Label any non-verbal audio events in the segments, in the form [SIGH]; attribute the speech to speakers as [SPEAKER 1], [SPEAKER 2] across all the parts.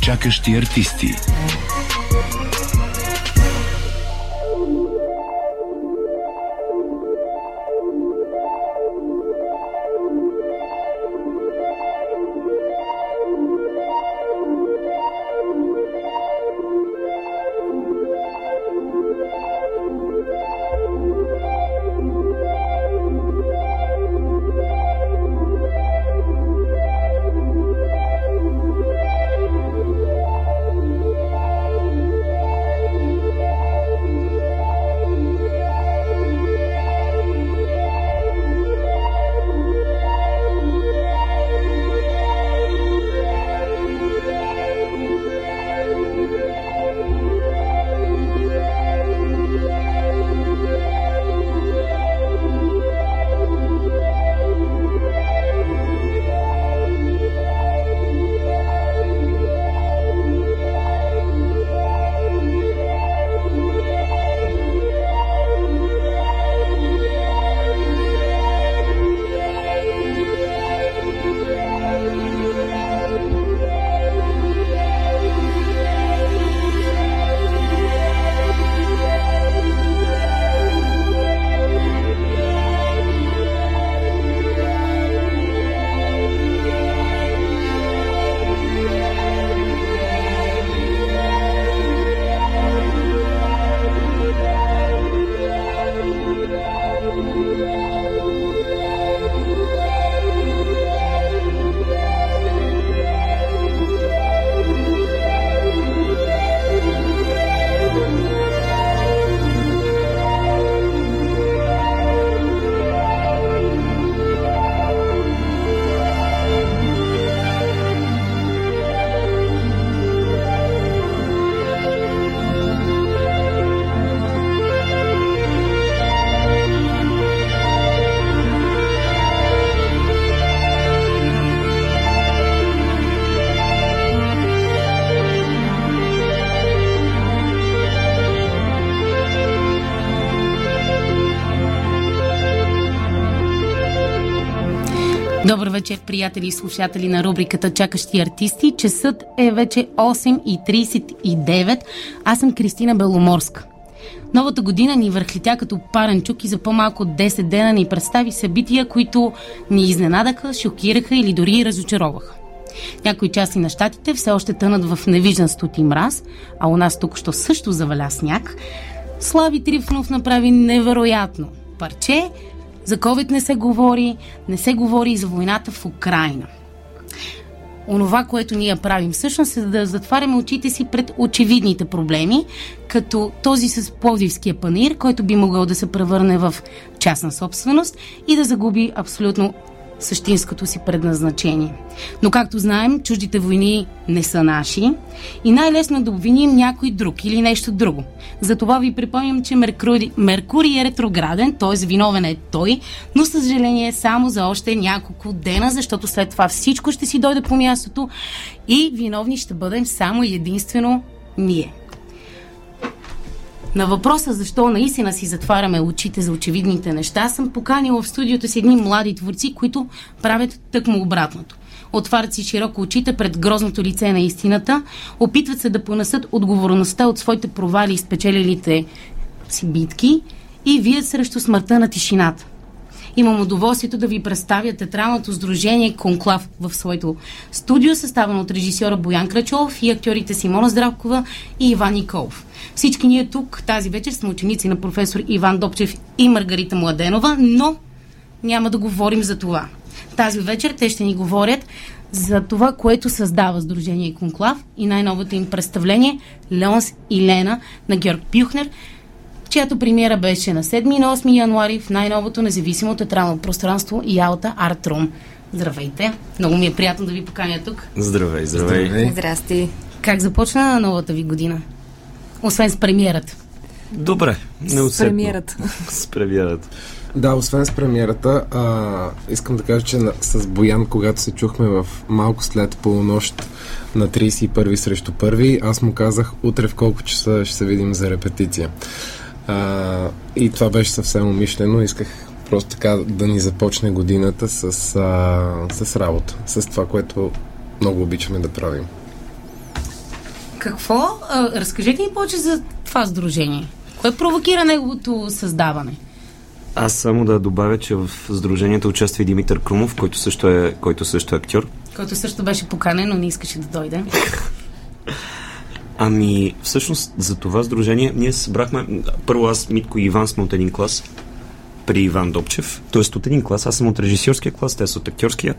[SPEAKER 1] Чакащи артисти.
[SPEAKER 2] Вечер, приятели и слушатели на рубриката Чакащи артисти. Часът е вече 8.39. Аз съм Кристина Беломорска. Новата година ни върхлетя като парен чук и за по-малко от 10 дена ни представи събития, които ни изненадаха, шокираха или дори разочароваха. Някои части на щатите все още тънат в невиждан студ и мраз, а у нас тук що също заваля сняг. Слави Трифонов направи невероятно парче, за COVID не се говори, не се говори и за войната в Украина. Онова, което ние правим всъщност е да затваряме очите си пред очевидните проблеми, като този с Пловдивския панир, който би могъл да се превърне в частна собственост и да загуби абсолютно същинското си предназначение. Но както знаем, чуждите войни не са наши и най-лесно е да обвиним някой друг или нещо друго. Затова ви припомням, че Меркурий, Меркурий е ретрограден, т.е. виновен е той, но съжаление само за още няколко дена, защото след това всичко ще си дойде по мястото и виновни ще бъдем само и единствено ние. На въпроса защо наистина си затваряме очите за очевидните неща, съм поканила в студиото си едни млади творци, които правят тъкмо обратното. Отварят си широко очите пред грозното лице на истината, опитват се да понесат отговорността от своите провали и спечелилите си битки и вият срещу смъртта на тишината. Имам удоволствието да ви представя театралното сдружение Конклав в своето студио, съставено от режисьора Боян Крачов и актьорите Симона Здравкова и Иван Николов. Всички ние тук тази вечер сме ученици на професор Иван Добчев и Маргарита Младенова, но няма да говорим за това. Тази вечер те ще ни говорят за това, което създава Сдружение Конклав и най-новото им представление Леонс и Лена на Георг Пюхнер, чиято премиера беше на 7 и на 8 януари в най-новото независимо театрално пространство Ялта Арт Рум. Здравейте! Много ми е приятно да ви поканя тук.
[SPEAKER 3] Здравей, здравей. здравей.
[SPEAKER 4] Здрасти.
[SPEAKER 2] Как започна новата ви година? Освен с премиерата.
[SPEAKER 3] Добре,
[SPEAKER 4] не С премиерата.
[SPEAKER 3] С премиерата.
[SPEAKER 5] Да, освен с премиерата, а, искам да кажа, че на, с Боян, когато се чухме в малко след полунощ на 31 срещу 1, аз му казах утре в колко часа ще се видим за репетиция. А, и това беше съвсем умишлено. Исках просто така да ни започне годината с, а, с работа, с това, което много обичаме да правим.
[SPEAKER 2] Какво? А, разкажете ни повече за това сдружение. Кое провокира неговото създаване?
[SPEAKER 3] Аз само да добавя, че в Сдружението участва и Димитър Крумов, който също е, който също е актьор.
[SPEAKER 2] Който също беше поканен, но не искаше да дойде. [LAUGHS]
[SPEAKER 3] Ами, всъщност, за това сдружение ние събрахме... Първо аз, Митко и Иван сме от един клас при Иван Добчев. Тоест от един клас. Аз съм от режисьорския клас, те са от актьорския.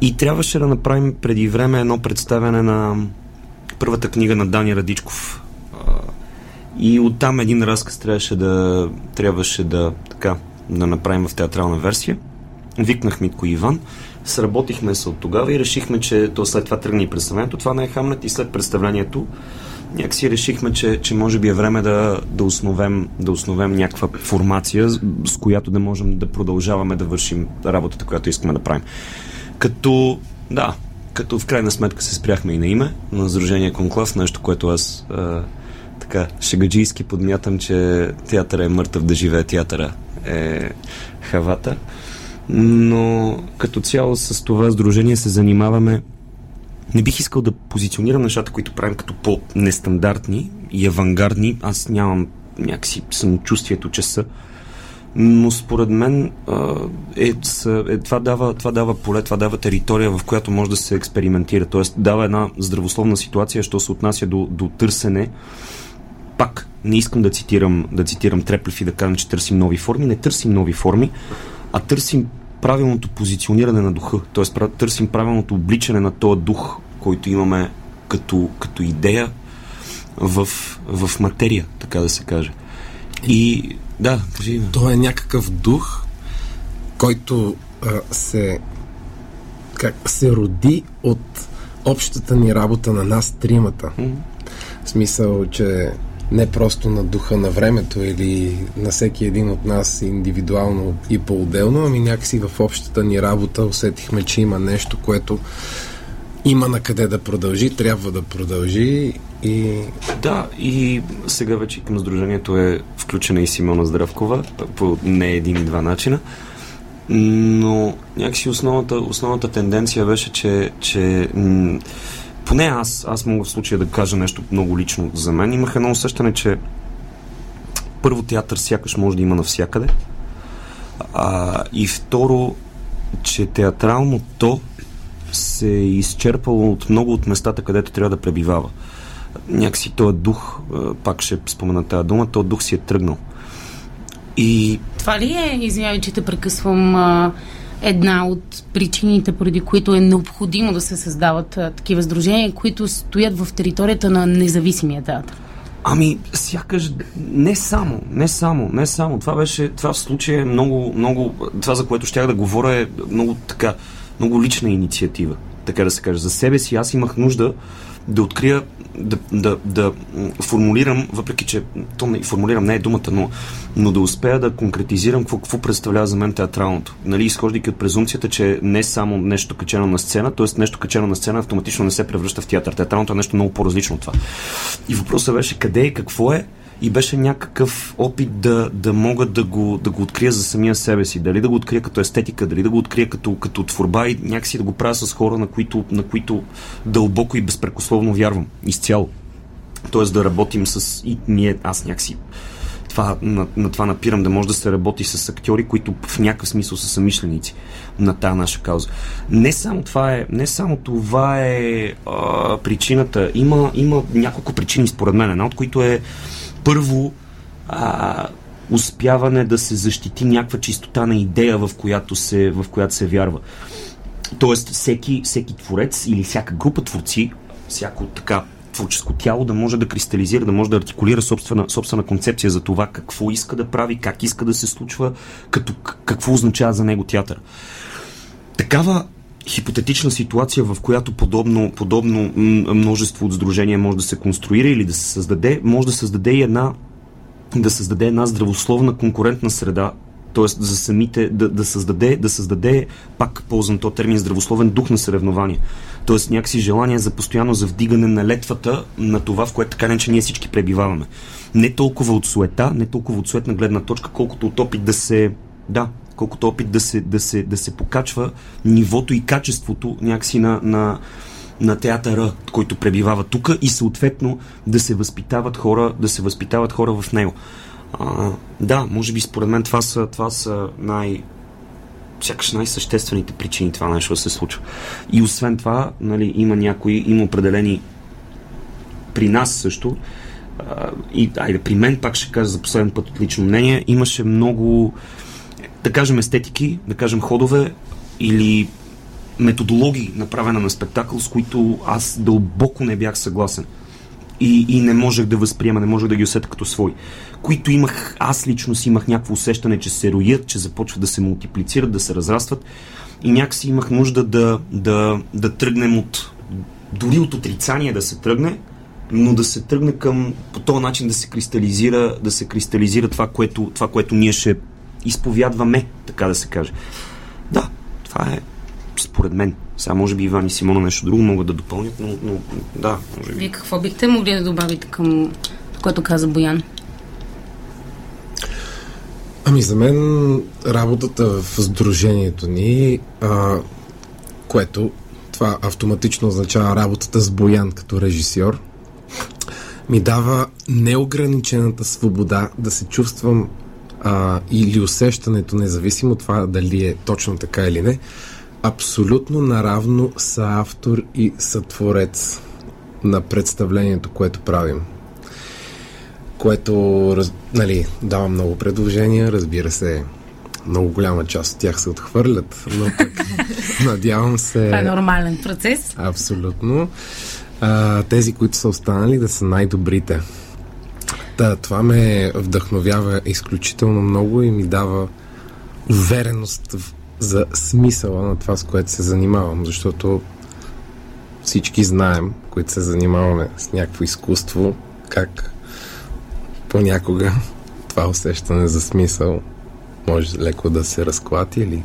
[SPEAKER 3] И трябваше да направим преди време едно представяне на първата книга на Дани Радичков. И оттам един разказ трябваше да, трябваше да, така, да направим в театрална версия. Викнах Митко и Иван, сработихме се от тогава и решихме, че то след това тръгне и представлението. Това не е Хамлет и след представлението някакси решихме, че, че може би е време да, да, основем, да основем някаква формация, с която да можем да продължаваме да вършим работата, която искаме да правим. Като, да, като в крайна сметка се спряхме и на име на Сдружение Конклав, нещо, което аз а, така шегаджийски подмятам, че театъра е мъртъв да живее театъра е хавата. Но като цяло с това сдружение се занимаваме не бих искал да позиционирам нещата, които правим като по-нестандартни и авангардни. Аз нямам някакси самочувствието, че са. Но според мен е, е, това, дава, това дава поле, това дава територия, в която може да се експериментира. Тоест дава една здравословна ситуация, що се отнася до, до търсене. Пак не искам да цитирам, да цитирам Треплев и да кажем, че търсим нови форми. Не търсим нови форми, а търсим правилното позициониране на духа, т.е. търсим правилното обличане на този дух, който имаме като, като идея в, в материя, така да се каже. И да, кажи.
[SPEAKER 5] То е някакъв дух, който а, се как, се роди от общата ни работа на нас тримата. Mm-hmm. В смисъл, че не просто на духа на времето или на всеки един от нас индивидуално и по-отделно, ами някакси в общата ни работа усетихме, че има нещо, което има на къде да продължи, трябва да продължи и...
[SPEAKER 3] Да, и сега вече към Сдружението е включена и Симона Здравкова по не един и два начина. Но някакси основната, основната тенденция беше, че, че поне аз, аз мога в случая да кажа нещо много лично за мен. Имах едно усещане, че първо театър сякаш може да има навсякъде. А, и второ, че театралното се е изчерпало от много от местата, където трябва да пребивава. Някакси този дух, пак ще спомена тази дума, този дух си е тръгнал. И...
[SPEAKER 2] Това ли е, извинявай, че те прекъсвам, една от причините, поради които е необходимо да се създават такива сдружения, които стоят в територията на независимия театър?
[SPEAKER 3] Ами, сякаш не само, не само, не само. Това беше, това в случая е много, много, това за което щях да говоря е много така, много лична инициатива, така да се каже. За себе си аз имах нужда да открия, да, да, да формулирам, въпреки че то не, формулирам не е думата, но, но да успея да конкретизирам какво, какво представлява за мен театралното. Нали, изхождайки от презумцията, че не само нещо качено на сцена, т.е. нещо качено на сцена автоматично не се превръща в театър. Театралното е нещо много по-различно от това. И въпросът беше къде и какво е, и беше някакъв опит да, да мога да го, да го открия за самия себе си. Дали да го открия като естетика, дали да го открия като, като творба и някакси да го правя с хора, на които, на които дълбоко и безпрекословно вярвам. Изцяло. Тоест да работим с... И ние, аз някакси това, на, на това напирам да може да се работи с актьори, които в някакъв смисъл са самишленици на тази наша кауза. Не само това е, не само това е а, причината. Има, има няколко причини според мен, една от които е първо а, успяване да се защити някаква чистота на идея, в която се, в която се вярва. Тоест, всеки, всеки творец или всяка група творци, всяко така творческо тяло да може да кристализира, да може да артикулира собствена, собствена концепция за това какво иска да прави, как иска да се случва, като, какво означава за него театър. Такава хипотетична ситуация, в която подобно, подобно множество от сдружения може да се конструира или да се създаде, може да създаде и една да създаде една здравословна конкурентна среда, т.е. за самите да, да, създаде, да създаде, пак ползвам то термин, здравословен дух на съревнование. Т.е. някакси желание за постоянно за вдигане на летвата на това, в което така не, че ние всички пребиваваме. Не толкова от суета, не толкова от суетна гледна точка, колкото от опит да се да, колкото опит да се, да се, да се покачва нивото и качеството някакси на, на, на театъра, който пребивава тук и съответно да се възпитават хора, да се възпитават хора в него. А, да, може би според мен това са, това са най- сякаш най-съществените причини това нещо да се случва. И освен това, нали, има някои, има определени при нас също, а, и айде, при мен пак ще кажа за последен път от лично мнение, имаше много, да кажем, естетики, да кажем, ходове или методологии, направена на спектакъл, с които аз дълбоко не бях съгласен. И, и не можех да възприема, не можех да ги усетя като свой. Които имах, аз лично си имах някакво усещане, че се роят, че започват да се мултиплицират, да се разрастват. И някакси имах нужда да, да, да тръгнем от, дори от отрицание да се тръгне, но да се тръгне към по този начин да се кристализира, да се кристализира това, което, това, което ние ще изповядваме, така да се каже. Да, това е според мен. Сега може би Иван и Симона нещо друго могат да допълнят, но, но да, може би.
[SPEAKER 2] Вие какво бихте могли да добавите към което каза Боян?
[SPEAKER 5] Ами за мен работата в сдружението ни, а, което това автоматично означава работата с Боян като режисьор, ми дава неограничената свобода да се чувствам а, или усещането, независимо от това дали е точно така или не, абсолютно наравно са автор и сътворец на представлението, което правим. Което, раз, нали, дава много предложения, разбира се, много голяма част от тях се отхвърлят, но пък [LAUGHS] надявам се...
[SPEAKER 2] Това е нормален процес.
[SPEAKER 5] Абсолютно. А, тези, които са останали, да са най-добрите. Да, това ме вдъхновява изключително много и ми дава увереност в за смисъла на това, с което се занимавам, защото всички знаем, които се занимаваме с някакво изкуство, как понякога [LAUGHS] това усещане за смисъл може леко да се разклати или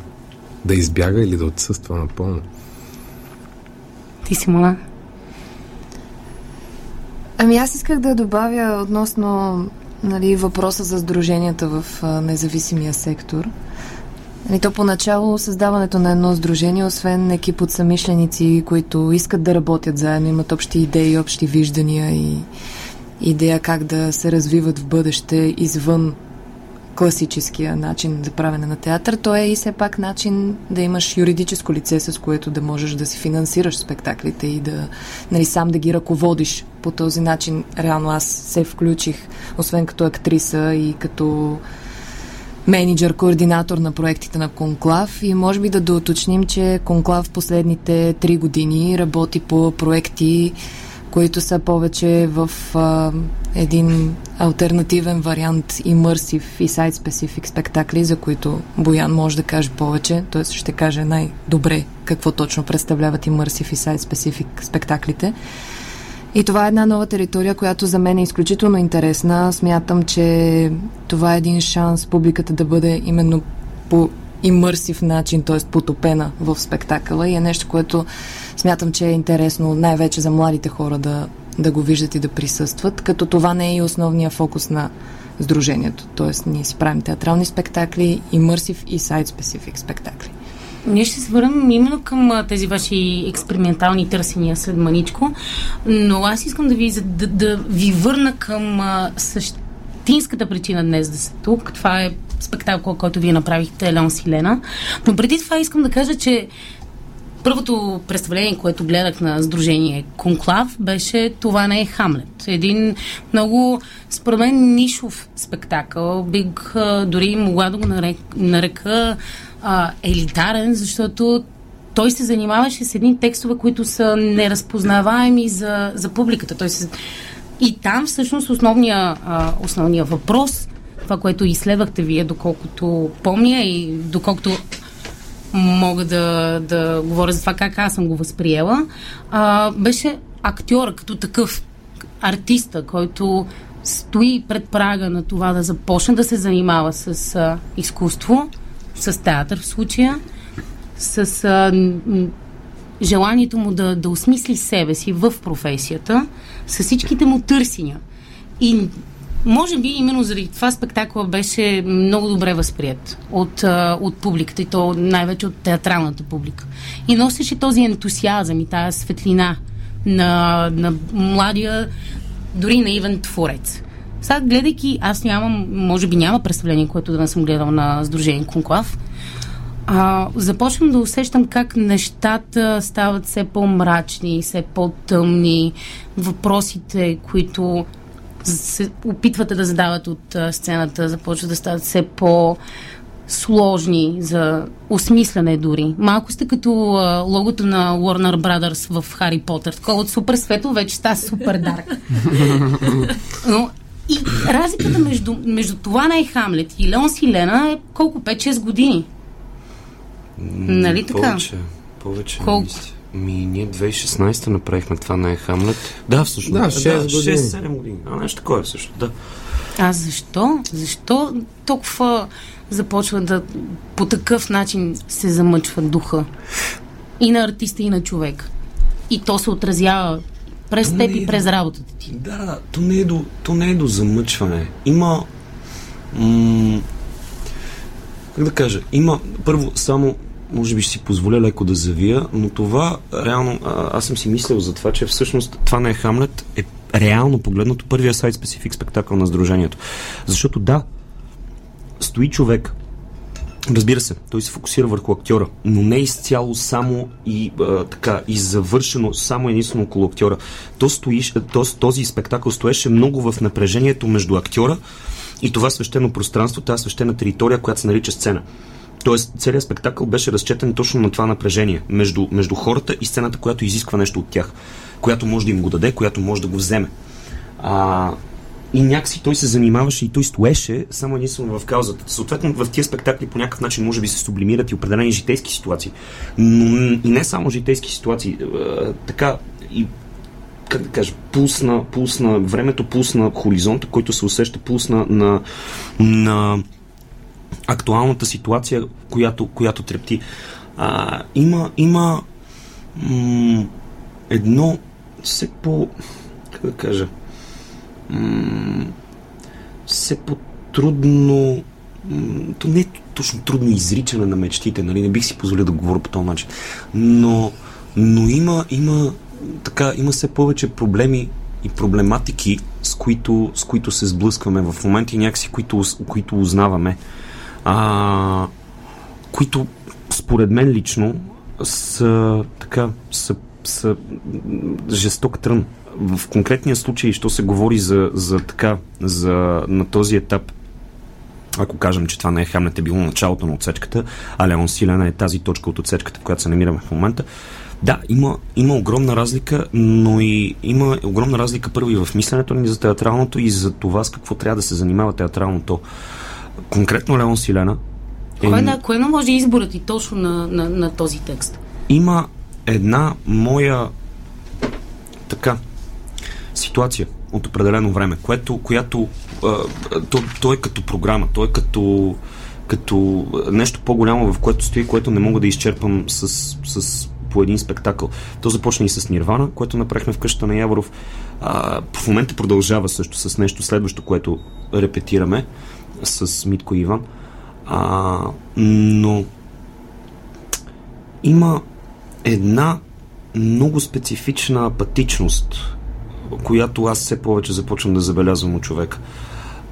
[SPEAKER 5] да избяга или да отсъства напълно.
[SPEAKER 2] Ти, Симона?
[SPEAKER 1] Ами аз исках да добавя относно нали, въпроса за сдруженията в а, независимия сектор – и то поначало създаването на едно сдружение, освен екип от самишленици, които искат да работят заедно, имат общи идеи, общи виждания и идея как да се развиват в бъдеще извън класическия начин за правене на театър, то е и все пак начин да имаш юридическо лице, с което да можеш да си финансираш спектаклите и да нали, сам да ги ръководиш. По този начин реално аз се включих, освен като актриса и като менеджер, координатор на проектите на Конклав и може би да доуточним, че Конклав последните три години работи по проекти, които са повече в а, един альтернативен вариант immersive и сайт-специфик спектакли, за които Боян може да каже повече, т.е. ще каже най-добре какво точно представляват immersive и сайт-специфик спектаклите. И това е една нова територия, която за мен е изключително интересна. Смятам, че това е един шанс публиката да бъде именно по имърсив начин, т.е. потопена в спектакъла и е нещо, което смятам, че е интересно най-вече за младите хора да, да го виждат и да присъстват, като това не е и основния фокус на Сдружението. Т.е. ние си правим театрални спектакли, имърсив и сайт-специфик спектакли.
[SPEAKER 2] Ние ще се върнем именно към тези ваши експериментални търсения след маничко, но аз искам да ви, да, да ви върна към същинската причина днес да сте тук. Това е спектакъл, който вие направихте, Елеон Силена. Но преди това искам да кажа, че първото представление, което гледах на Сдружение Конклав, беше Това не е Хамлет. Един много, според мен, нишов спектакъл. Бих дори могла да го нарека, а, елитарен, защото той се занимаваше с едни текстове, които са неразпознаваеми за, за публиката. Той се... И там всъщност основния, а, основния въпрос, това, което изследвахте вие, доколкото помня и доколкото мога да, да говоря за това как аз съм го възприела, а, беше актьора като такъв, артиста, който стои пред прага на това да започне да се занимава с а, изкуство с театър в случая, с а, желанието му да, да осмисли себе си в професията, с всичките му търсения. И може би именно заради това спектакъл беше много добре възприят от, от публиката и то най-вече от театралната публика. И носеше този ентусиазъм и тази светлина на, на младия, дори наивен творец. Сега, гледайки, аз нямам, може би няма представление, което да не съм гледал на Сдружение Конклав, а, започвам да усещам как нещата стават все по-мрачни, все по-тъмни. Въпросите, които се опитвате да задават от сцената, започват да стават все по- сложни за осмисляне дори. Малко сте като а, логото на Warner Brothers в Хари Потър. Такова от супер светло вече става супер дарк. Но и разликата между, между това на Хамлет и Леон Силена е колко? 5-6 години. Нали така?
[SPEAKER 3] Повече. Повече.
[SPEAKER 2] Колко?
[SPEAKER 3] мисля. Ми, ние 2016 направихме това на Хамлет. Да, всъщност.
[SPEAKER 5] Да, шест години.
[SPEAKER 3] 6-7 години. А, нещо такова е също, да.
[SPEAKER 2] А защо? Защо толкова започва да по такъв начин се замъчва духа? И на артиста, и на човек. И то се отразява през теб и
[SPEAKER 3] Не,
[SPEAKER 2] през работата ти.
[SPEAKER 3] Да, да, то не е до, то не е до замъчване. Има... М- как да кажа? Има, първо, само може би ще си позволя леко да завия, но това реално, аз съм си мислил за това, че всъщност това не е Хамлет, е реално погледнато първия сайт специфик спектакъл на Сдружението. Защото да, стои човек, Разбира се, той се фокусира върху актьора, но не изцяло само и а, така, и завършено само единствено около актьора. То стоиш, то, този спектакъл стоеше много в напрежението между актьора и това свещено пространство, тази свещена територия, която се нарича сцена. Тоест, целият спектакъл беше разчетен точно на това напрежение между, между хората и сцената, която изисква нещо от тях, която може да им го даде, която може да го вземе. А, и някакси той се занимаваше и той стоеше само единствено в каузата. Съответно, в тия спектакли по някакъв начин може би се сублимират и определени житейски ситуации. Но и не само житейски ситуации. А, така и как да кажа, пулсна, пулсна, времето пулсна хоризонта, който се усеща пулсна на, на актуалната ситуация, която, която трепти. А, има има м- едно все по... как да кажа м- все по-трудно м- то не е точно трудно изричане на мечтите, нали? Не бих си позволил да говоря по този начин. Но, но има, има така, има все повече проблеми и проблематики, с които, с които се сблъскваме в моменти някакси, които, които узнаваме. А, които според мен лично са така, са, са жесток трън. В конкретния случай, що се говори за, за така, за на този етап, ако кажем, че това не е Хамлет е било началото на отсечката, а Леон Силена е тази точка от отсечката, в която се намираме в момента. Да, има, има огромна разлика, но и има огромна разлика първо и в мисленето ни за театралното и за това с какво трябва да се занимава театралното. Конкретно Леон Силена е,
[SPEAKER 2] Кой, на, кой наложи изборът и точно на, на, на този текст?
[SPEAKER 3] има една моя така ситуация от определено време, което, която а, то, то е като програма, то е като, като нещо по-голямо, в което стои, което не мога да изчерпам с, с по един спектакъл. То започна и с Нирвана, което направихме в къщата на Яворов. А, в момента продължава също с нещо следващо, което репетираме с Митко и Иван. А, но има една много специфична апатичност, която аз все повече започвам да забелязвам от човека.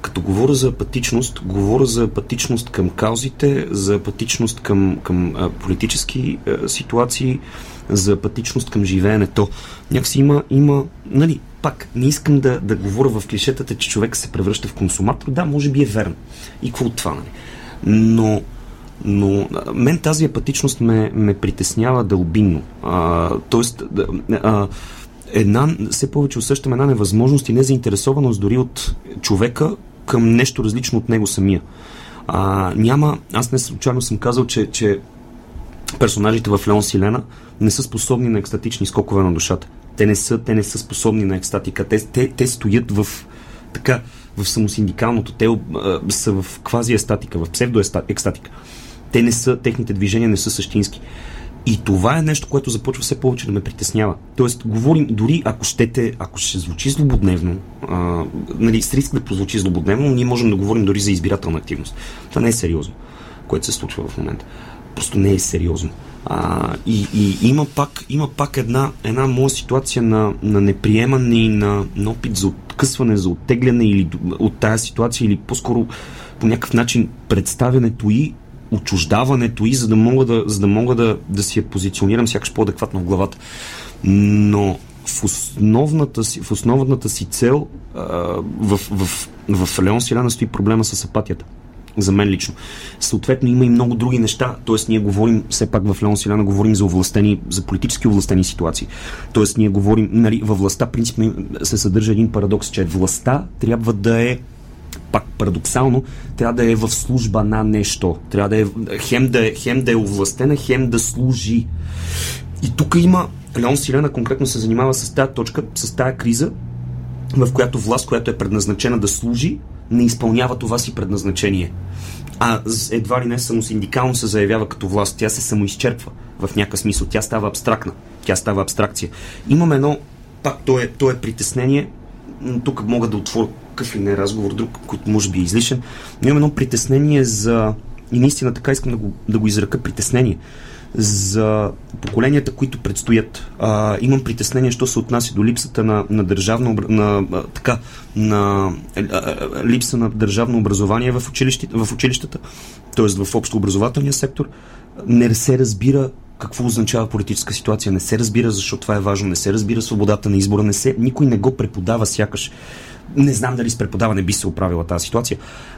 [SPEAKER 3] Като говоря за апатичност, говоря за апатичност към каузите, за апатичност към, към а, политически а, ситуации, за апатичност към живеенето. Някакси има, има, нали, пак, не искам да, да говоря в клишетата, че човек се превръща в консуматор. Да, може би е верно. И какво от това, нали? Но, но мен тази апатичност ме, ме притеснява дълбинно. А, тоест, а, една, все повече усещам една невъзможност и незаинтересованост дори от човека към нещо различно от него самия. А, няма, аз не случайно съм казал, че, че персонажите в Леон Силена не са способни на екстатични скокове на душата. Те не са, те не са способни на екстатика. Те, те, те стоят в така, в самосиндикалното. Те а, са в квази естатика, в псевдоекстатика. Те не са, техните движения не са същински. И това е нещо, което започва все повече да ме притеснява. Тоест, говорим, дори ако щете, ако ще звучи злободневно, а, нали, с риск да прозвучи злободневно, ние можем да говорим дори за избирателна активност. Това не е сериозно, което се случва в момента. Просто не е сериозно. А, и, и има пак, има пак една, една моя ситуация на, на неприемане и на, на опит за откъсване, за оттегляне или от тази ситуация, или по-скоро по някакъв начин представянето и отчуждаването и за да мога да, за да, мога да, да си я позиционирам сякаш по-адекватно в главата. Но в основната си, в основната си цел а, в, в, в, Леон Силяна стои проблема с апатията за мен лично. Съответно има и много други неща, т.е. ние говорим, все пак в Леон Силяна говорим за овластени, за политически овластени ситуации. Т.е. ние говорим, нали, във властта принципно се съдържа един парадокс, че властта трябва да е пак парадоксално, трябва да е в служба на нещо. Трябва да е хем да е, хем да е овластена, хем да служи. И тук има Леон Силена конкретно се занимава с тази точка, с тази криза, в която власт, която е предназначена да служи, не изпълнява това си предназначение. А едва ли не самосиндикално се заявява като власт. Тя се самоизчерпва в някакъв смисъл. Тя става абстрактна. Тя става абстракция. Имаме едно, пак то е, то е притеснение, тук мога да отворя какъв ли не разговор, друг, който може би е излишен, но имам едно притеснение за, и наистина така искам да го, да го изръка, притеснение за поколенията, които предстоят. А, имам притеснение, що се отнася до липсата на, на държавно, на, така, на а, липса на държавно образование в, училище, в училищата, т.е. в общообразователния сектор. Не се разбира какво означава политическа ситуация. Не се разбира защо това е важно, не се разбира свободата на избора, не се, никой не го преподава сякаш. Не знам дали с преподаване би се оправила тази ситуация,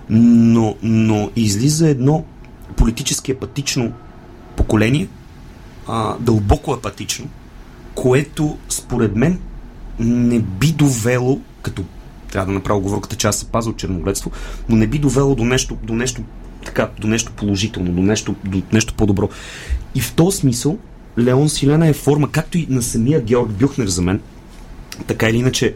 [SPEAKER 3] но, но излиза едно политически апатично поколение, а, дълбоко апатично, което според мен не би довело, като трябва да направя оговорката, че аз се пазя от черногледство, но не би довело до нещо, до нещо така, до нещо положително, до нещо, до нещо по-добро. И в този смисъл Леон Силена е форма, както и на самия Георг Бюхнер за мен, така или иначе,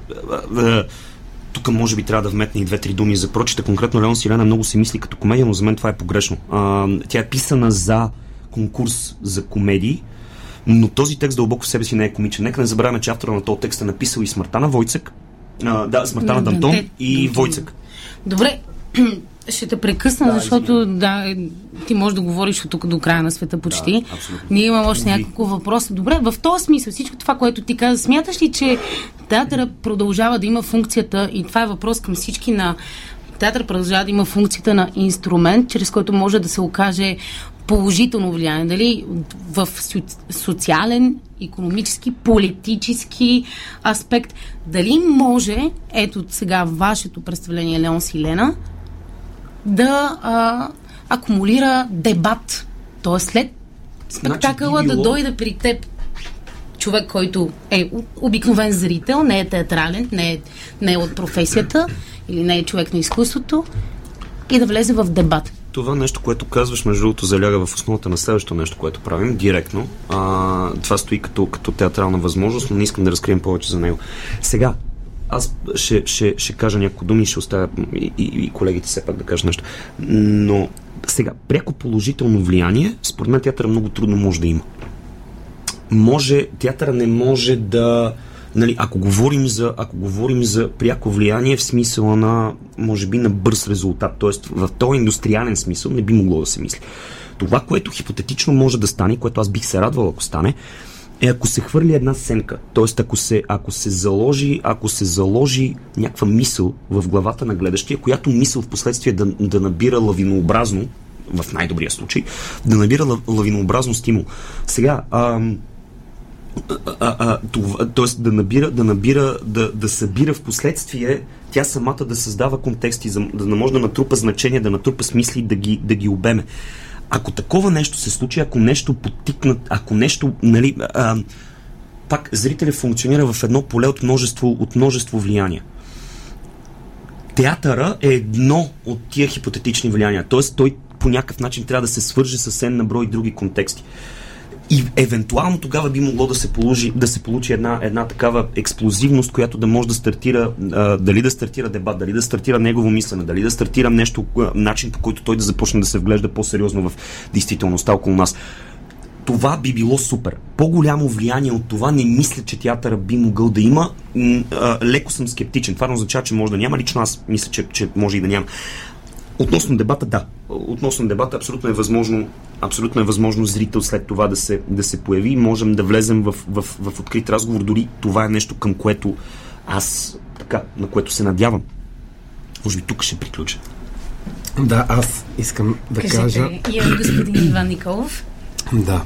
[SPEAKER 3] тук може би трябва да вметна и две-три думи за прочите. Конкретно Леон Силена много се мисли като комедия, но за мен това е погрешно. А, тя е писана за конкурс за комедии, но този текст дълбоко в себе си не е комичен. Нека не забравяме, че автора на този текст е написал и смъртта на Войцек, а, да, смъртта на Дантон и Войцек.
[SPEAKER 2] Добре, ще те прекъсна, да, защото да, ти можеш да говориш от тук до края на света почти. Да, Ние имаме още няколко въпроса. Добре, в този смисъл, всичко това, което ти каза, смяташ ли, че театъра продължава да има функцията, и това е въпрос към всички на театър продължава да има функцията на инструмент, чрез който може да се окаже положително влияние, дали в социален, економически, политически аспект. Дали може, ето сега вашето представление Леон Силена, да а, акумулира дебат. Тоест след спектакъла значи, било... да дойде при теб човек, който е обикновен зрител, не е театрален, не е, не е от професията [CLEARS THROAT] или не е човек на изкуството и да влезе в дебат.
[SPEAKER 3] Това нещо, което казваш, между другото, заляга в основата на следващото нещо, което правим, директно. А, това стои като, като театрална възможност, но не искам да разкрием повече за него. Сега, аз ще, ще, ще кажа някои думи ще оставя и, и, и колегите все пак да кажат нещо. Но сега, пряко положително влияние, според мен театъра много трудно може да има. Може, театъра не може да нали, ако, говорим за, ако говорим за пряко влияние в смисъла на, може би, на бърз резултат, т.е. в този индустриален смисъл не би могло да се мисли. Това, което хипотетично може да стане, което аз бих се радвал, ако стане, е ако се хвърли една семка, т.е. Ако се, ако се заложи, ако се заложи някаква мисъл в главата на гледащия, която мисъл в последствие да, да набира лавинообразно, в най-добрия случай, да набира лавинообразно стимул. Сега, ам, а, а, това, т.е. да набира, да набира, да, да събира в последствие тя самата да създава контексти, да може да натрупа значение, да натрупа смисли, да ги, да ги обеме. Ако такова нещо се случи, ако нещо потикнат, ако нещо, нали, а, пак зрителя функционира в едно поле от множество, от множество влияния. Театъра е едно от тия хипотетични влияния. Т.е. той по някакъв начин трябва да се свърже с една брой други контексти. И евентуално тогава би могло да се получи, да се получи една, една такава експлозивност, която да може да стартира, а, дали да стартира дебат, дали да стартира негово мислене, дали да стартира нещо, начин по който той да започне да се вглежда по-сериозно в действителността около нас. това би било супер. По-голямо влияние от това не мисля, че театъра би могъл да има. Леко съм скептичен. Това не означава, че може да няма. Лично аз мисля, че, че може и да няма. Относно дебата, да. Относно дебата, абсолютно е възможно, абсолютно е възможно зрител след това да се, да се появи. Можем да влезем в, в, в открит разговор. Дори това е нещо, към което аз, така, на което се надявам. Може би тук ще приключа.
[SPEAKER 5] Да, аз искам да
[SPEAKER 2] Кажете,
[SPEAKER 5] кажа...
[SPEAKER 2] и господин Иван Николов.
[SPEAKER 5] Да.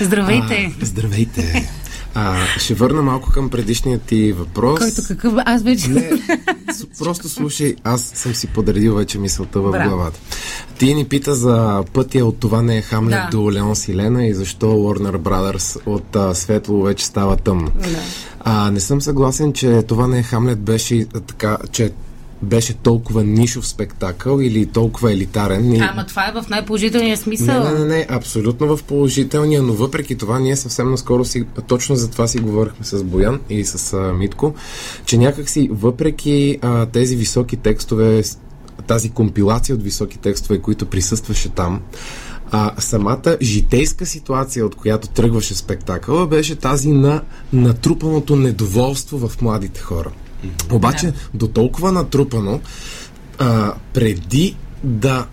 [SPEAKER 2] Здравейте!
[SPEAKER 5] А, здравейте. А, ще върна малко към предишния ти въпрос.
[SPEAKER 2] Който какъв? Аз вече...
[SPEAKER 5] Не, просто слушай, аз съм си подредил вече мисълта в
[SPEAKER 2] Браво.
[SPEAKER 5] главата. Ти ни пита за пътя от това не е Хамлет
[SPEAKER 2] Да.
[SPEAKER 5] до Леон Силена и защо Warner Brothers от а, светло вече става тъмно.
[SPEAKER 2] Да.
[SPEAKER 5] А, не съм съгласен, че това не е Хамлет беше така, че беше толкова нишов спектакъл или толкова елитарен. Ние-
[SPEAKER 2] Ама това е в най-положителния смисъл.
[SPEAKER 5] не, не, не, не, абсолютно в положителния, но въпреки това ние съвсем наскоро си, точно за това си говорихме с Боян и с а, Митко, че някакси въпреки а, тези високи текстове, тази компилация от високи текстове, които присъстваше там, а, самата житейска ситуация, от която тръгваше спектакъла, беше тази на натрупаното недоволство в младите хора. Обаче, до толкова натрупано, а, преди да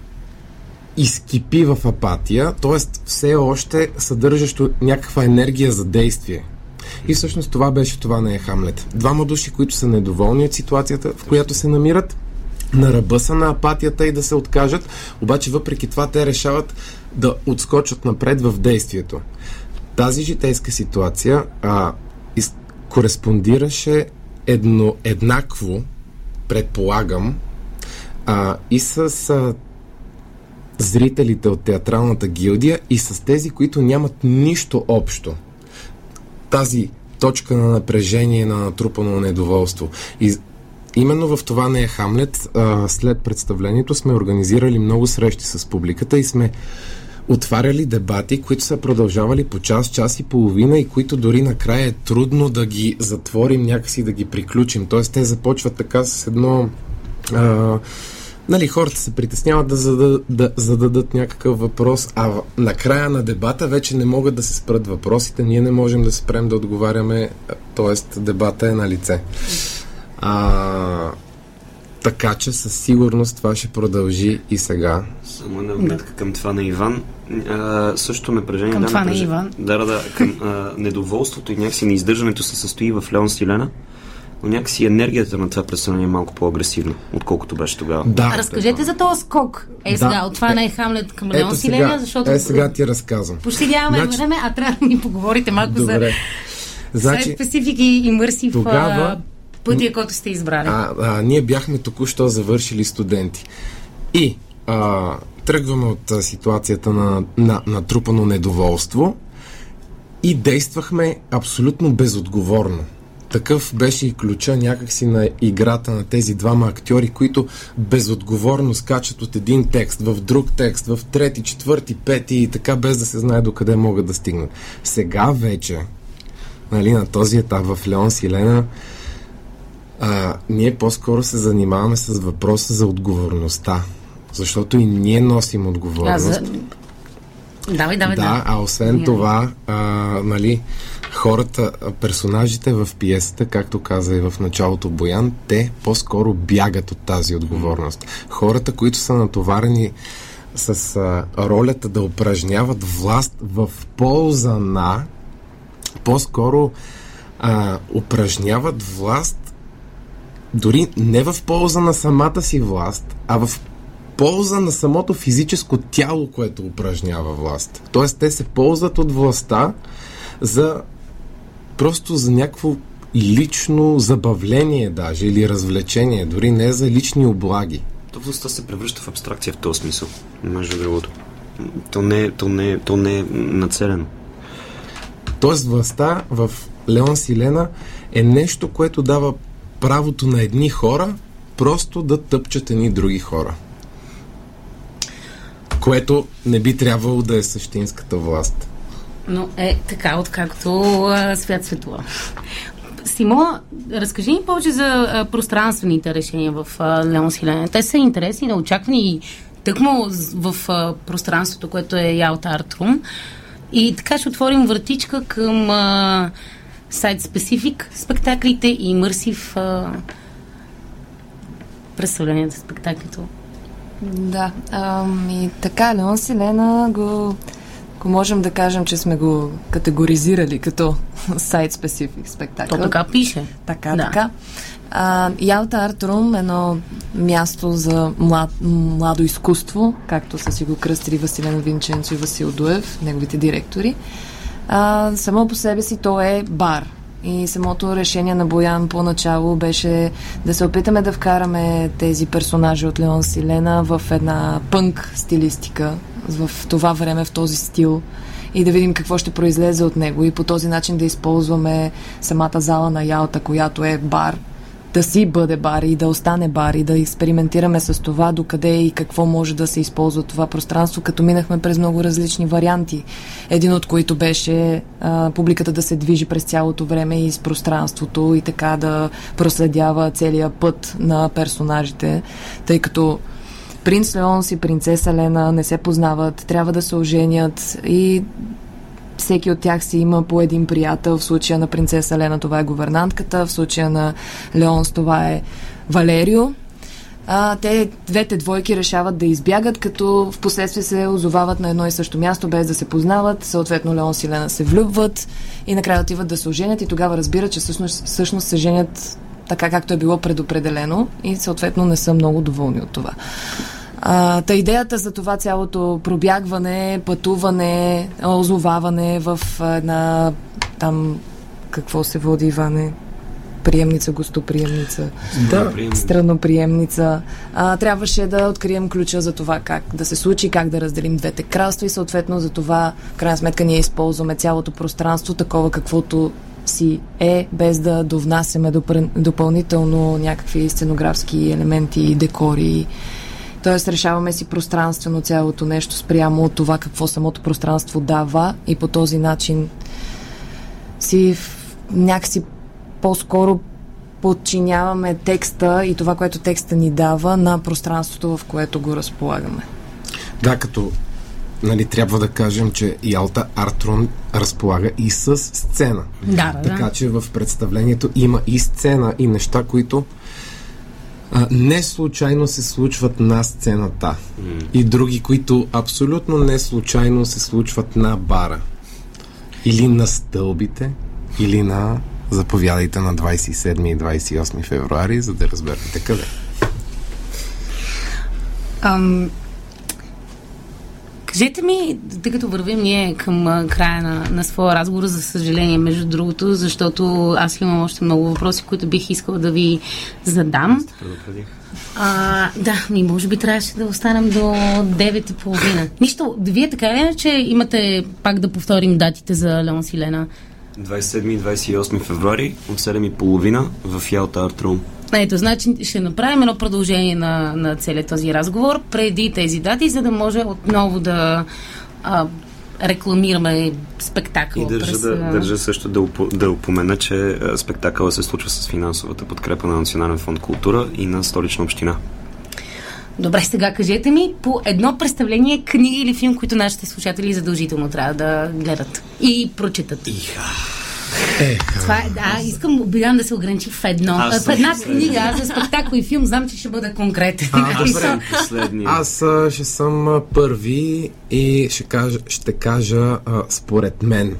[SPEAKER 5] изкипи в апатия, т.е. все още съдържащо някаква енергия за действие. И всъщност това беше това не е Хамлет. Двама души, които са недоволни от ситуацията, в която се намират, на ръба са на апатията и да се откажат, обаче въпреки това те решават да отскочат напред в действието. Тази житейска ситуация а, из, кореспондираше едно, еднакво, предполагам, а, и с а, зрителите от театралната гилдия и с тези, които нямат нищо общо. Тази точка на напрежение, на натрупано недоволство. И именно в това не е Хамлет. А, след представлението сме организирали много срещи с публиката и сме отваряли дебати, които са продължавали по час, час и половина и които дори накрая е трудно да ги затворим, някакси да ги приключим. Тоест те започват така с едно... А, нали, хората се притесняват да зададат, да зададат някакъв въпрос, а накрая на дебата вече не могат да се спрат въпросите, ние не можем да спрем да отговаряме, т.е. дебата е на лице. А, така че със сигурност това ще продължи и сега.
[SPEAKER 3] Само една вметка към това на Иван. А, също напрежение.
[SPEAKER 2] Към
[SPEAKER 3] да,
[SPEAKER 2] това на
[SPEAKER 3] напреж-
[SPEAKER 2] Иван.
[SPEAKER 3] Да, да, да. Към а, недоволството и някакси неиздържането се състои в Леон Силена. Но някакси енергията на това представление е малко по-агресивна, отколкото беше тогава.
[SPEAKER 5] Да.
[SPEAKER 2] Разкажете за този скок. Е,
[SPEAKER 5] Да.
[SPEAKER 2] сега, от това не е Хамлет към Леон
[SPEAKER 5] сега,
[SPEAKER 2] защото
[SPEAKER 5] е, сега ти разказвам.
[SPEAKER 2] почти нямаме
[SPEAKER 5] Значи-
[SPEAKER 2] време, а трябва да ни поговорите малко
[SPEAKER 5] Добре.
[SPEAKER 2] за
[SPEAKER 5] Значи,
[SPEAKER 2] специфики и мърсив
[SPEAKER 5] тогава-
[SPEAKER 2] пътя, който сте избрали.
[SPEAKER 5] а, а, ние бяхме току-що завършили студенти. И а, тръгваме от а, ситуацията на, на натрупано недоволство и действахме абсолютно безотговорно. Такъв беше и ключа някакси на играта на тези двама актьори, които безотговорно скачат от един текст в друг текст, в трети, четвърти, пети и така без да се знае докъде могат да стигнат. Сега вече, нали, на този етап в Леон Силена, а, ние по-скоро се занимаваме с въпроса за отговорността. Защото и ние носим
[SPEAKER 2] А,
[SPEAKER 5] отговорност.
[SPEAKER 2] за... Давай, давай,
[SPEAKER 5] Да,
[SPEAKER 2] да.
[SPEAKER 5] а освен
[SPEAKER 2] Ние-
[SPEAKER 5] това, а, нали, хората, а, персонажите в пиесата, както каза и в началото Боян, те по-скоро бягат от тази отговорност. Хората, които са натоварени с а, ролята да упражняват власт в полза на, по-скоро а, упражняват власт дори не в полза на самата си власт, а в полза на самото физическо тяло, което упражнява власт. Тоест, те се ползват от властта за просто за някакво лично забавление даже или развлечение, дори не за лични облаги.
[SPEAKER 3] То властта се превръща в абстракция в този смисъл, между другото. То не, то не, то не е нацелено.
[SPEAKER 5] Тоест, властта в Леон Силена е нещо, което дава правото на едни хора просто да тъпчат едни други хора. Което не би трябвало да е същинската власт.
[SPEAKER 2] Но е така, откакто а, свят светува. Симо, разкажи ни повече за а, пространствените решения в а, Леон Силене. Те са интересни, неочаквани и тъкмо в а, пространството, което е Ялта Артрум. И така ще отворим вратичка към сайт-специфик спектаклите и имърсив представленията, спектаклите.
[SPEAKER 1] Да, ами така, Леон Селена го, го можем да кажем, че сме го категоризирали като [LAUGHS] сайт-специфик спектакъл.
[SPEAKER 2] То така пише.
[SPEAKER 1] Така, да. така. А, Ялта Артрум, едно място за млад, младо изкуство, както са си го кръстили Василен Винченцо и Васил Дуев, неговите директори. А, само по себе си то е бар. И самото решение на Боян поначало беше да се опитаме да вкараме тези персонажи от Леон Силена в една пънк стилистика, в това време, в този стил и да видим какво ще произлезе от него и по този начин да използваме самата зала на Ялта, която е бар, да си бъде бар и да остане бар и да експериментираме с това докъде и какво може да се използва това пространство, като минахме през много различни варианти. Един от които беше а, публиката да се движи през цялото време и с пространството и така да проследява целият път на персонажите, тъй като принц Леонс и принцеса Лена не се познават, трябва да се оженят и всеки от тях си има по един приятел. В случая на принцеса Лена това е говернантката, в случая на Леонс това е Валерио. А, те, двете двойки решават да избягат, като в последствие се озовават на едно и също място, без да се познават. Съответно, Леон и Лена се влюбват и накрая отиват да се оженят и тогава разбират, че всъщност, всъщност се женят така, както е било предопределено и съответно не са много доволни от това. А, та идеята за това цялото пробягване, пътуване, озоваване в една там какво се води, Иване? приемница, гостоприемница,
[SPEAKER 5] да.
[SPEAKER 1] страноприемница. А, трябваше да открием ключа за това как да се случи, как да разделим двете кралства и съответно за това, в крайна сметка, ние използваме цялото пространство такова каквото си е, без да довнасяме допълнително някакви сценографски елементи декори Тоест решаваме си пространствено цялото нещо спрямо от това какво самото пространство дава и по този начин си някакси по-скоро подчиняваме текста и това, което текста ни дава на пространството, в което го разполагаме.
[SPEAKER 5] Да, като нали, трябва да кажем, че Ялта Артрон разполага и с сцена.
[SPEAKER 2] Да,
[SPEAKER 5] така
[SPEAKER 2] да.
[SPEAKER 5] че в представлението има и сцена и неща, които а, не случайно се случват на сцената. Mm. И други, които абсолютно не случайно се случват на бара. Или на стълбите, или на заповядайте на 27 и 28 февруари, за да разберете къде.
[SPEAKER 2] Ам, Кажете ми, тъй като вървим ние към края на, на своя разговор, за съжаление, между другото, защото аз имам още много въпроси, които бих искала да ви задам. А, да, ми може би трябваше да останем до 9.30. Нищо, вие така ли че имате пак да повторим датите за Леон Силена?
[SPEAKER 3] 27 и 28 февруари от 7.30 в Ялта Артрум.
[SPEAKER 2] Ето, значи ще направим едно продължение на, на целият този разговор преди тези дати, за да може отново да а, рекламираме спектакъл.
[SPEAKER 3] И държа,
[SPEAKER 2] през,
[SPEAKER 3] да, държа също да, уп, да упомена, че спектакъла се случва с финансовата подкрепа на Национален фонд култура и на столична община.
[SPEAKER 2] Добре, сега кажете ми по едно представление, книга или филм, които нашите слушатели задължително трябва да гледат и прочитат.
[SPEAKER 3] Иха.
[SPEAKER 5] Е,
[SPEAKER 2] Това е, да, искам Билян да се ограничи в едно.
[SPEAKER 3] Аз
[SPEAKER 2] в една
[SPEAKER 3] съм
[SPEAKER 2] книга, аз за спектакъл и филм знам, че ще бъда конкретен.
[SPEAKER 5] А,
[SPEAKER 3] Добре, [LAUGHS] последния.
[SPEAKER 5] Аз а, ще съм а, първи и ще кажа, ще кажа а, според мен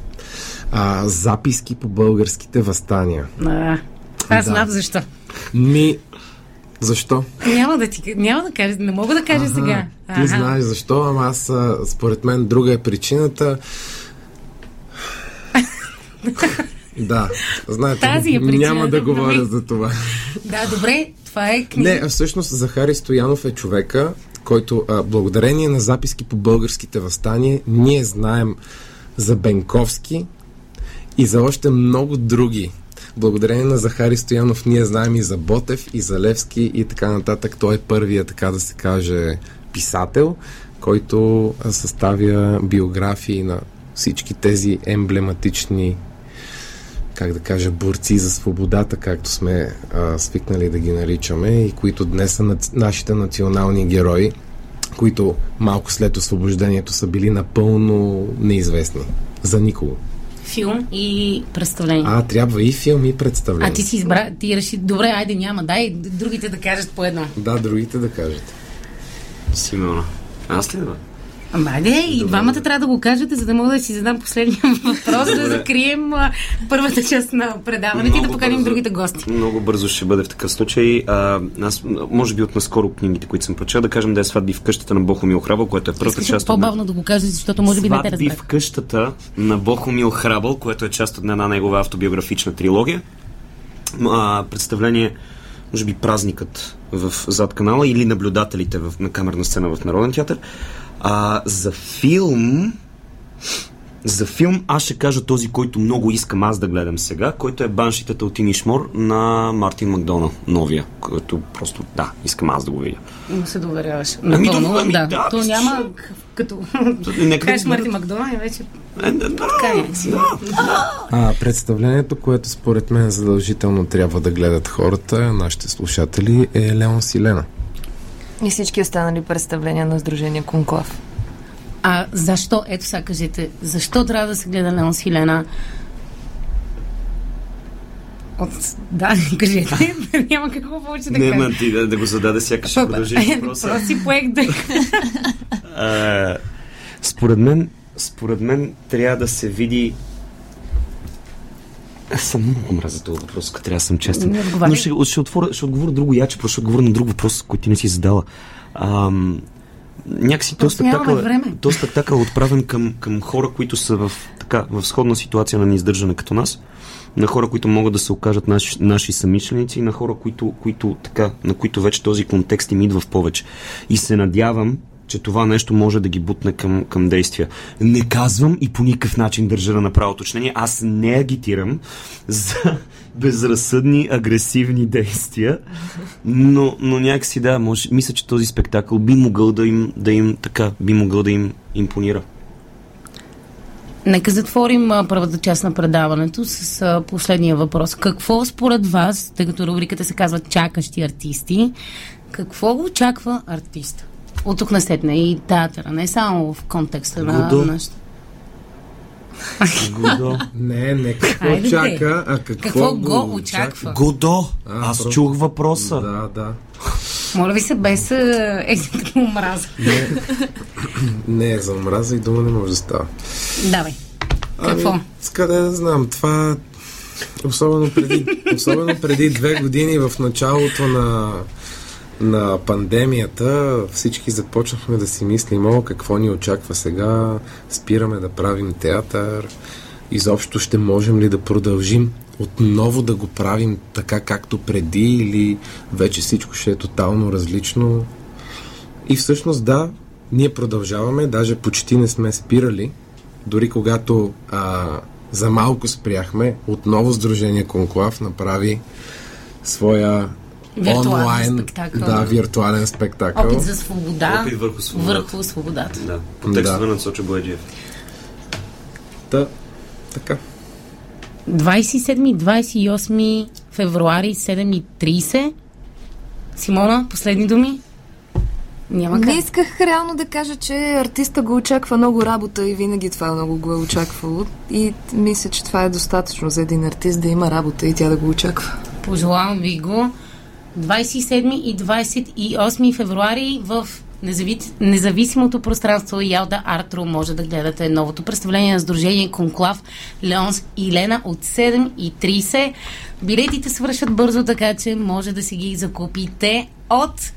[SPEAKER 5] а, записки по българските възстания.
[SPEAKER 2] А, аз
[SPEAKER 5] Да.
[SPEAKER 2] знам защо.
[SPEAKER 5] Ми, защо?
[SPEAKER 2] Няма да ти няма да кажа, не мога да кажа сега.
[SPEAKER 5] Ти знаеш защо, ама аз според мен друга е причината. Да, знаете,
[SPEAKER 2] Тази е
[SPEAKER 5] няма да говоря за това.
[SPEAKER 2] Да, добре, това е книга.
[SPEAKER 5] Не, всъщност Захари Стоянов е човека, който а, благодарение на записки по българските възстания, ние знаем за Бенковски и за още много други. Благодарение на Захари Стоянов ние знаем и за Ботев, и за Левски и така нататък. Той е първия, така да се каже, писател, който съставя биографии на всички тези емблематични как да кажа, борци за свободата, както сме а, свикнали да ги наричаме, и които днес са наци- нашите национални герои. които малко след освобождението са били напълно неизвестни за никого.
[SPEAKER 2] Филм и представление.
[SPEAKER 5] А, трябва и филм и представление.
[SPEAKER 2] А ти си избра, ти реши, добре, айде няма, дай другите да кажат по едно.
[SPEAKER 5] Да, другите да кажат.
[SPEAKER 3] Симеона. Аз ли да?
[SPEAKER 2] Ама де, и двамата трябва да го кажете, за да мога да си задам последния [LAUGHS] въпрос, да закрием а, първата част на предаването и да поканим
[SPEAKER 3] бързо,
[SPEAKER 2] другите гости.
[SPEAKER 3] Много бързо ще бъде в такъв случай. А, аз, може би от наскоро книгите, които съм прочел, да кажем да е сватби в къщата на Бохомил Храбъл, което е първата
[SPEAKER 2] Искаш
[SPEAKER 3] част от
[SPEAKER 2] по-бавно да го кажеш, защото може би не те разбрах.
[SPEAKER 3] в къщата на Бохомил Храбъл, което е част от една негова автобиографична трилогия. А, представление, може би празникът в зад канала или наблюдателите в, на камерна сцена в Народен театър. А, за филм за филм аз ще кажа този, който много искам аз да гледам сега, който е Баншите Талтин и Шмор на Мартин Макдонал, новия, който просто, да, искам аз да го видя.
[SPEAKER 2] Му се доверяваш.
[SPEAKER 3] Ами,
[SPEAKER 2] Напълно,
[SPEAKER 3] да, ами,
[SPEAKER 2] да.
[SPEAKER 3] да,
[SPEAKER 2] То няма като
[SPEAKER 3] Нека
[SPEAKER 2] кажеш
[SPEAKER 3] го
[SPEAKER 2] Марти
[SPEAKER 3] бъдат.
[SPEAKER 2] Макдонал и вече
[SPEAKER 3] Е,
[SPEAKER 2] е.
[SPEAKER 5] А, представлението, което според мен задължително трябва да гледат хората, нашите слушатели, е Леон Силена.
[SPEAKER 1] И всички останали представления на Сдружение Конклав.
[SPEAKER 2] А защо, ето сега кажете, защо трябва да се гледа Леон с Хилена? От... Да, [LAUGHS] кажете. [LAUGHS] Няма какво повече да
[SPEAKER 3] Не,
[SPEAKER 2] кажа.
[SPEAKER 3] ма ти да, да го зададе, сякаш ще продължи [LAUGHS] въпроса.
[SPEAKER 2] Просто си поех да...
[SPEAKER 3] Според мен, според мен трябва да се види аз съм много мразя този въпрос, ако трябва да съм честен.
[SPEAKER 2] Не.
[SPEAKER 3] Но ще, ще, отворя, ще отговоря друго яче, просто ще отговоря на друг въпрос, който ти не си задала. Ам, някакси този спектакъл, е, този спектакъл е отправен към, към хора, които са в, така, в сходна ситуация на неиздържане като нас, на хора, които могат да се окажат наши, наши самишленици и на хора, които, които, така, на които вече този контекст им идва в повече. И се надявам, че това нещо може да ги бутне към, към действия. Не казвам и по никакъв начин държа да направя уточнение. Аз не агитирам за [LAUGHS] безразсъдни, агресивни действия, но, но някакси да, може, мисля, че този спектакъл би могъл да им, да им така, би могъл да им импонира.
[SPEAKER 2] Нека затворим а, първата част на предаването с а, последния въпрос. Какво според вас, тъй като рубриката се казва Чакащи артисти, какво го очаква артист? От тук насетне и театъра, не само в контекста на
[SPEAKER 3] Годо.
[SPEAKER 2] нашата.
[SPEAKER 3] Годо.
[SPEAKER 5] Не, не какво
[SPEAKER 2] Хайде,
[SPEAKER 5] чака, а какво,
[SPEAKER 2] Какво го очаква?
[SPEAKER 3] Годо!
[SPEAKER 5] А,
[SPEAKER 3] Аз
[SPEAKER 5] просто-
[SPEAKER 3] чух въпроса.
[SPEAKER 5] Да, да.
[SPEAKER 2] Моля ви се, без на омраза.
[SPEAKER 5] Не е за омраза и дума не може да става.
[SPEAKER 2] Давай. Какво?
[SPEAKER 5] Ами, къде да знам, това особено преди, особено преди две години в началото на, на пандемията всички започнахме да си мислим, о, какво ни очаква сега, спираме да правим театър, изобщо ще можем ли да продължим отново да го правим така както преди или вече всичко ще е тотално различно. И всъщност да, ние продължаваме, даже почти не сме спирали. Дори когато а, за малко спряхме, отново Сдружение Конклав направи своя
[SPEAKER 2] Виртуален
[SPEAKER 5] онлайн
[SPEAKER 2] спектакъл.
[SPEAKER 5] Да, виртуален спектакъл.
[SPEAKER 2] Опит за свобода.
[SPEAKER 3] Опит върху свободата.
[SPEAKER 2] Върху свободата.
[SPEAKER 3] Да, по текстове
[SPEAKER 5] Да.
[SPEAKER 3] на Сочо Бояджиев.
[SPEAKER 5] Та, така.
[SPEAKER 2] 27 и 28 февруари 7.30. Симона, последни думи? Няма как.
[SPEAKER 1] Не исках реално да кажа, че артиста го очаква много работа и винаги това много го е очаквало. И мисля, че това е достатъчно за един артист да има работа и тя да го очаква.
[SPEAKER 2] Пожелавам ви го. 27 и 28 февруари в незави... независимото пространство Ялда Артро може да гледате новото представление на Сдружение Конклав Леонс и Лена от 7.30. Билетите свършат бързо, така че може да си ги закупите от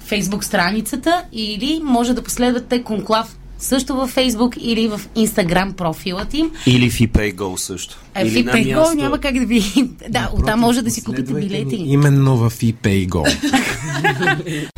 [SPEAKER 2] фейсбук страницата или може да последвате Конклав също във Фейсбук или в Инстаграм профилът им.
[SPEAKER 3] Или в ePayGo също.
[SPEAKER 2] Е,
[SPEAKER 3] Или
[SPEAKER 2] в Ипейго
[SPEAKER 3] място.
[SPEAKER 2] няма как да ви... [LAUGHS] Да, оттам може да си купите билети.
[SPEAKER 5] Именно в ePayGo. [LAUGHS]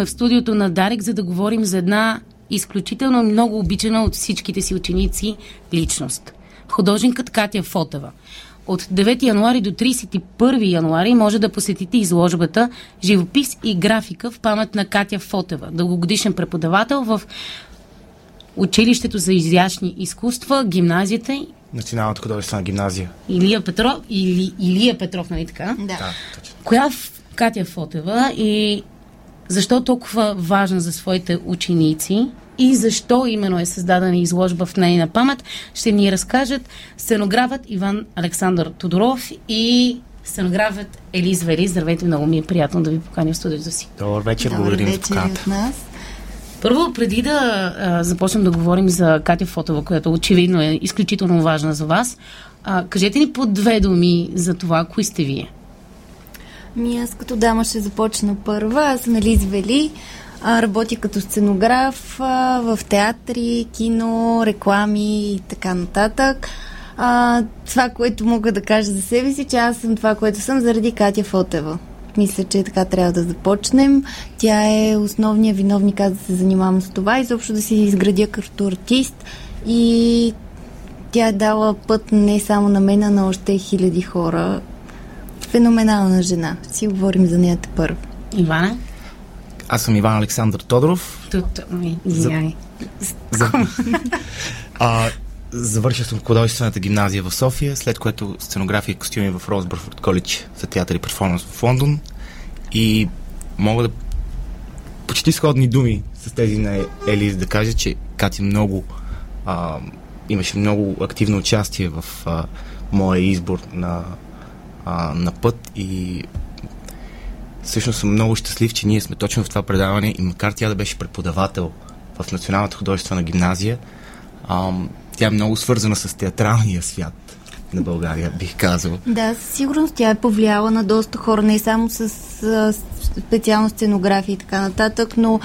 [SPEAKER 2] сме в студиото на Дарик, за да говорим за една изключително много обичана от всичките си ученици личност. Художникът Катя Фотева. От 9 януари до 31 януари може да посетите изложбата Живопис и графика в памет на Катя Фотева, дългогодишен преподавател в Училището за изящни изкуства, гимназията
[SPEAKER 4] Националната художествена гимназия.
[SPEAKER 2] Илия Петров, или, Илия Петров, нали така?
[SPEAKER 6] Да.
[SPEAKER 4] Да, точно.
[SPEAKER 2] Коя Катя Фотева и защо е толкова важна за своите ученици и защо именно е създадена изложба в нейна памет, ще ни разкажат сценографът Иван Александър Тодоров и сценографът Елиз Вели. Здравейте, много ми е приятно да ви поканя в студиото си.
[SPEAKER 4] Добър вечер,
[SPEAKER 6] Добър
[SPEAKER 4] благодарим за
[SPEAKER 6] вечер
[SPEAKER 4] поканата.
[SPEAKER 6] от нас.
[SPEAKER 2] Първо, преди да а, започнем да говорим за Катя Фотова, която очевидно е изключително важна за вас, а, кажете ни по две думи за това, кои сте вие.
[SPEAKER 6] Ми аз като дама ще започна първа. Аз съм Елиз Вели. Работя като сценограф в театри, кино, реклами и така нататък. А, това, което мога да кажа за себе си, че аз съм това, което съм заради Катя Фотева. Мисля, че така трябва да започнем. Тя е основният виновник аз да се занимавам с това, изобщо да се изградя като артист и тя е дала път не само на мен, а на още хиляди хора. Феноменална жена. Си говорим за нея първо.
[SPEAKER 2] Ивана?
[SPEAKER 4] Аз съм Иван Александър Тодоров.
[SPEAKER 2] Тут, ми.
[SPEAKER 4] За... [LAUGHS] а, завършил съм художествената гимназия в София, след което сценография и костюми в Росбърфорд Коледж за театър и перформанс в Лондон. И мога да почти сходни думи с тези на Елиз да кажа, че Катя много а, имаше много активно участие в а, моя избор на, а, на път и всъщност съм много щастлив, че ние сме точно в това предаване и макар тя да беше преподавател в Националната художествена гимназия, ам, тя е много свързана с театралния свят на България, бих казал.
[SPEAKER 6] Да, със сигурност тя е повлияла на доста хора, не само с а, специално сценография и така нататък, но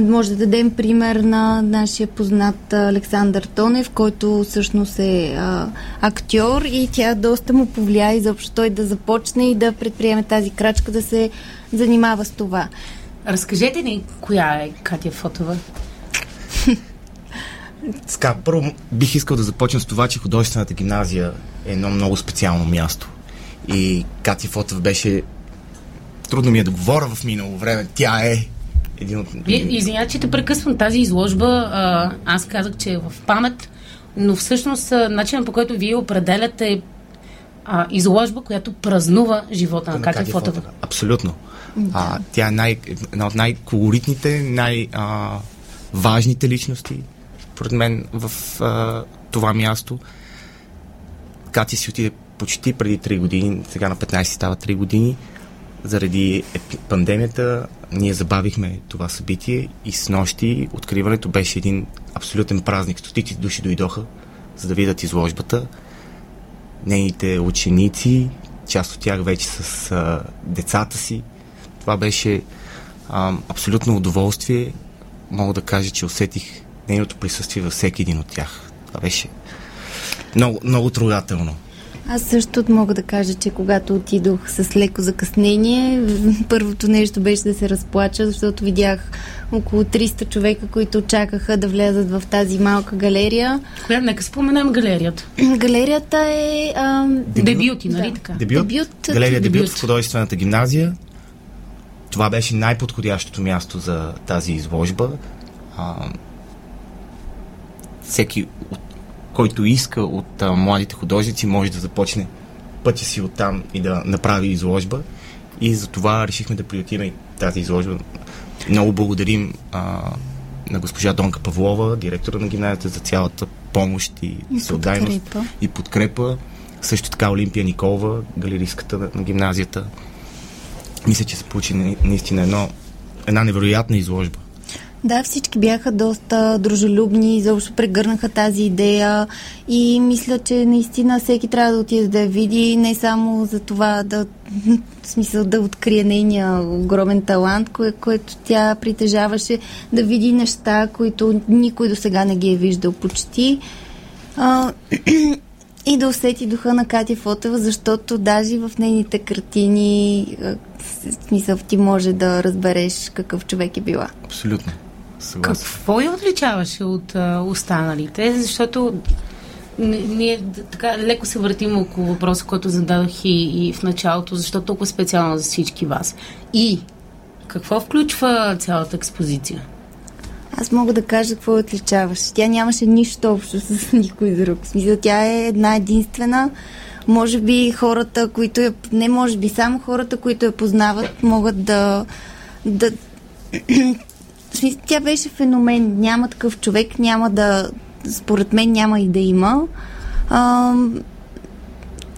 [SPEAKER 6] може да дадем пример на нашия познат Александър Тонев, който всъщност е а, актьор и тя доста му повлия изобщо той да започне и да предприеме тази крачка да се занимава с това.
[SPEAKER 2] Разкажете ни коя е Катя Фотова.
[SPEAKER 4] Така, първо бих искал да започна с това, че художествената гимназия едно много специално място. И Кати Фотов беше... Трудно ми е да говоря в минало време. Тя е един от...
[SPEAKER 2] Извинявай, че те прекъсвам тази изложба. А, аз казах, че е в памет, но всъщност начинът по който вие определяте е а, изложба, която празнува живота на Катя Фотова.
[SPEAKER 4] Абсолютно. А, тя е най, една от най-колоритните, най-важните личности, според мен, в а, това място. Кати си отиде почти преди 3 години, сега на 15 става 3 години. Заради пандемията ние забавихме това събитие и с нощи откриването беше един абсолютен празник. Стотици души дойдоха, за да видят изложбата. Нейните ученици, част от тях вече с а, децата си. Това беше а, абсолютно удоволствие. Мога да кажа, че усетих нейното присъствие във всеки един от тях. Това беше много, много трогателно.
[SPEAKER 6] Аз също мога да кажа, че когато отидох с леко закъснение, [LAUGHS] първото нещо беше да се разплача, защото видях около 300 човека, които чакаха да влязат в тази малка галерия.
[SPEAKER 2] Коя, нека споменем галерията. [CLEARS THROAT]
[SPEAKER 6] Галерията е... Ам,
[SPEAKER 2] Дебюти, нали
[SPEAKER 6] Да.
[SPEAKER 2] така?
[SPEAKER 4] Дебют,
[SPEAKER 6] Дебют.
[SPEAKER 4] галерия дебют.
[SPEAKER 2] Дебют.
[SPEAKER 4] в художествената гимназия. Това беше най-подходящото място за тази изложба. А, всеки, от, който иска от а, младите художници, може да започне пътя си оттам и да направи изложба. И за това решихме да приютим и тази изложба. Много благодарим а, на госпожа Донка Павлова, директора на гимназията, за цялата помощ и,
[SPEAKER 6] И
[SPEAKER 4] всеотдайност
[SPEAKER 6] подкрепа.
[SPEAKER 4] и подкрепа. Също така Олимпия Николова, галеристката на, на гимназията. Мисля, че се получи на- наистина едно, една невероятна изложба.
[SPEAKER 6] Да, всички бяха доста дружелюбни, изобщо прегърнаха тази идея и мисля, че наистина всеки трябва да отиде да я види, не само за това да, [LAUGHS] в смисъл да открие нейния огромен талант, кое, което тя притежаваше, да види неща, които никой до сега не ги е виждал почти. А, [CLEARS THROAT] и да усети духа на Катя Фотева, защото даже в нейните картини В смисъл, ти може да разбереш какъв човек е била.
[SPEAKER 4] Абсолютно. Съгласен.
[SPEAKER 2] Какво я отличаваше от а, останалите? Защото ние така леко се въртим около въпроса, който зададох и, и в началото, защо толкова специално за всички вас. И какво включва цялата експозиция?
[SPEAKER 6] Аз мога да кажа какво я отличаваше. Тя нямаше нищо общо с [LAUGHS] никой друг. В смисъл, тя е една единствена. Може би хората, които я... Не може би, само хората, които я познават, могат да... да [CLEARS THROAT] смисъл, тя беше феномен. Няма такъв човек, няма да... Според мен няма и да има. Ам,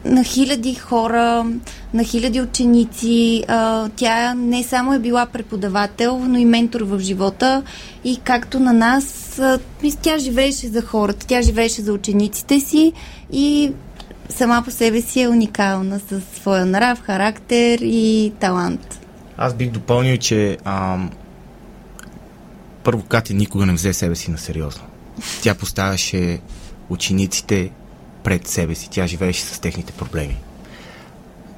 [SPEAKER 6] на хиляди хора, на хиляди ученици. А, тя не само е била преподавател, но и ментор в живота. И както на нас, а, тя живееше за хората, тя живееше за учениците си и сама по себе си е уникална със своя нрав, характер и талант.
[SPEAKER 4] Аз бих допълнил, че ам, първо Катя никога не взе себе си на сериозно. Тя поставяше учениците пред себе си. Тя живееше с техните проблеми.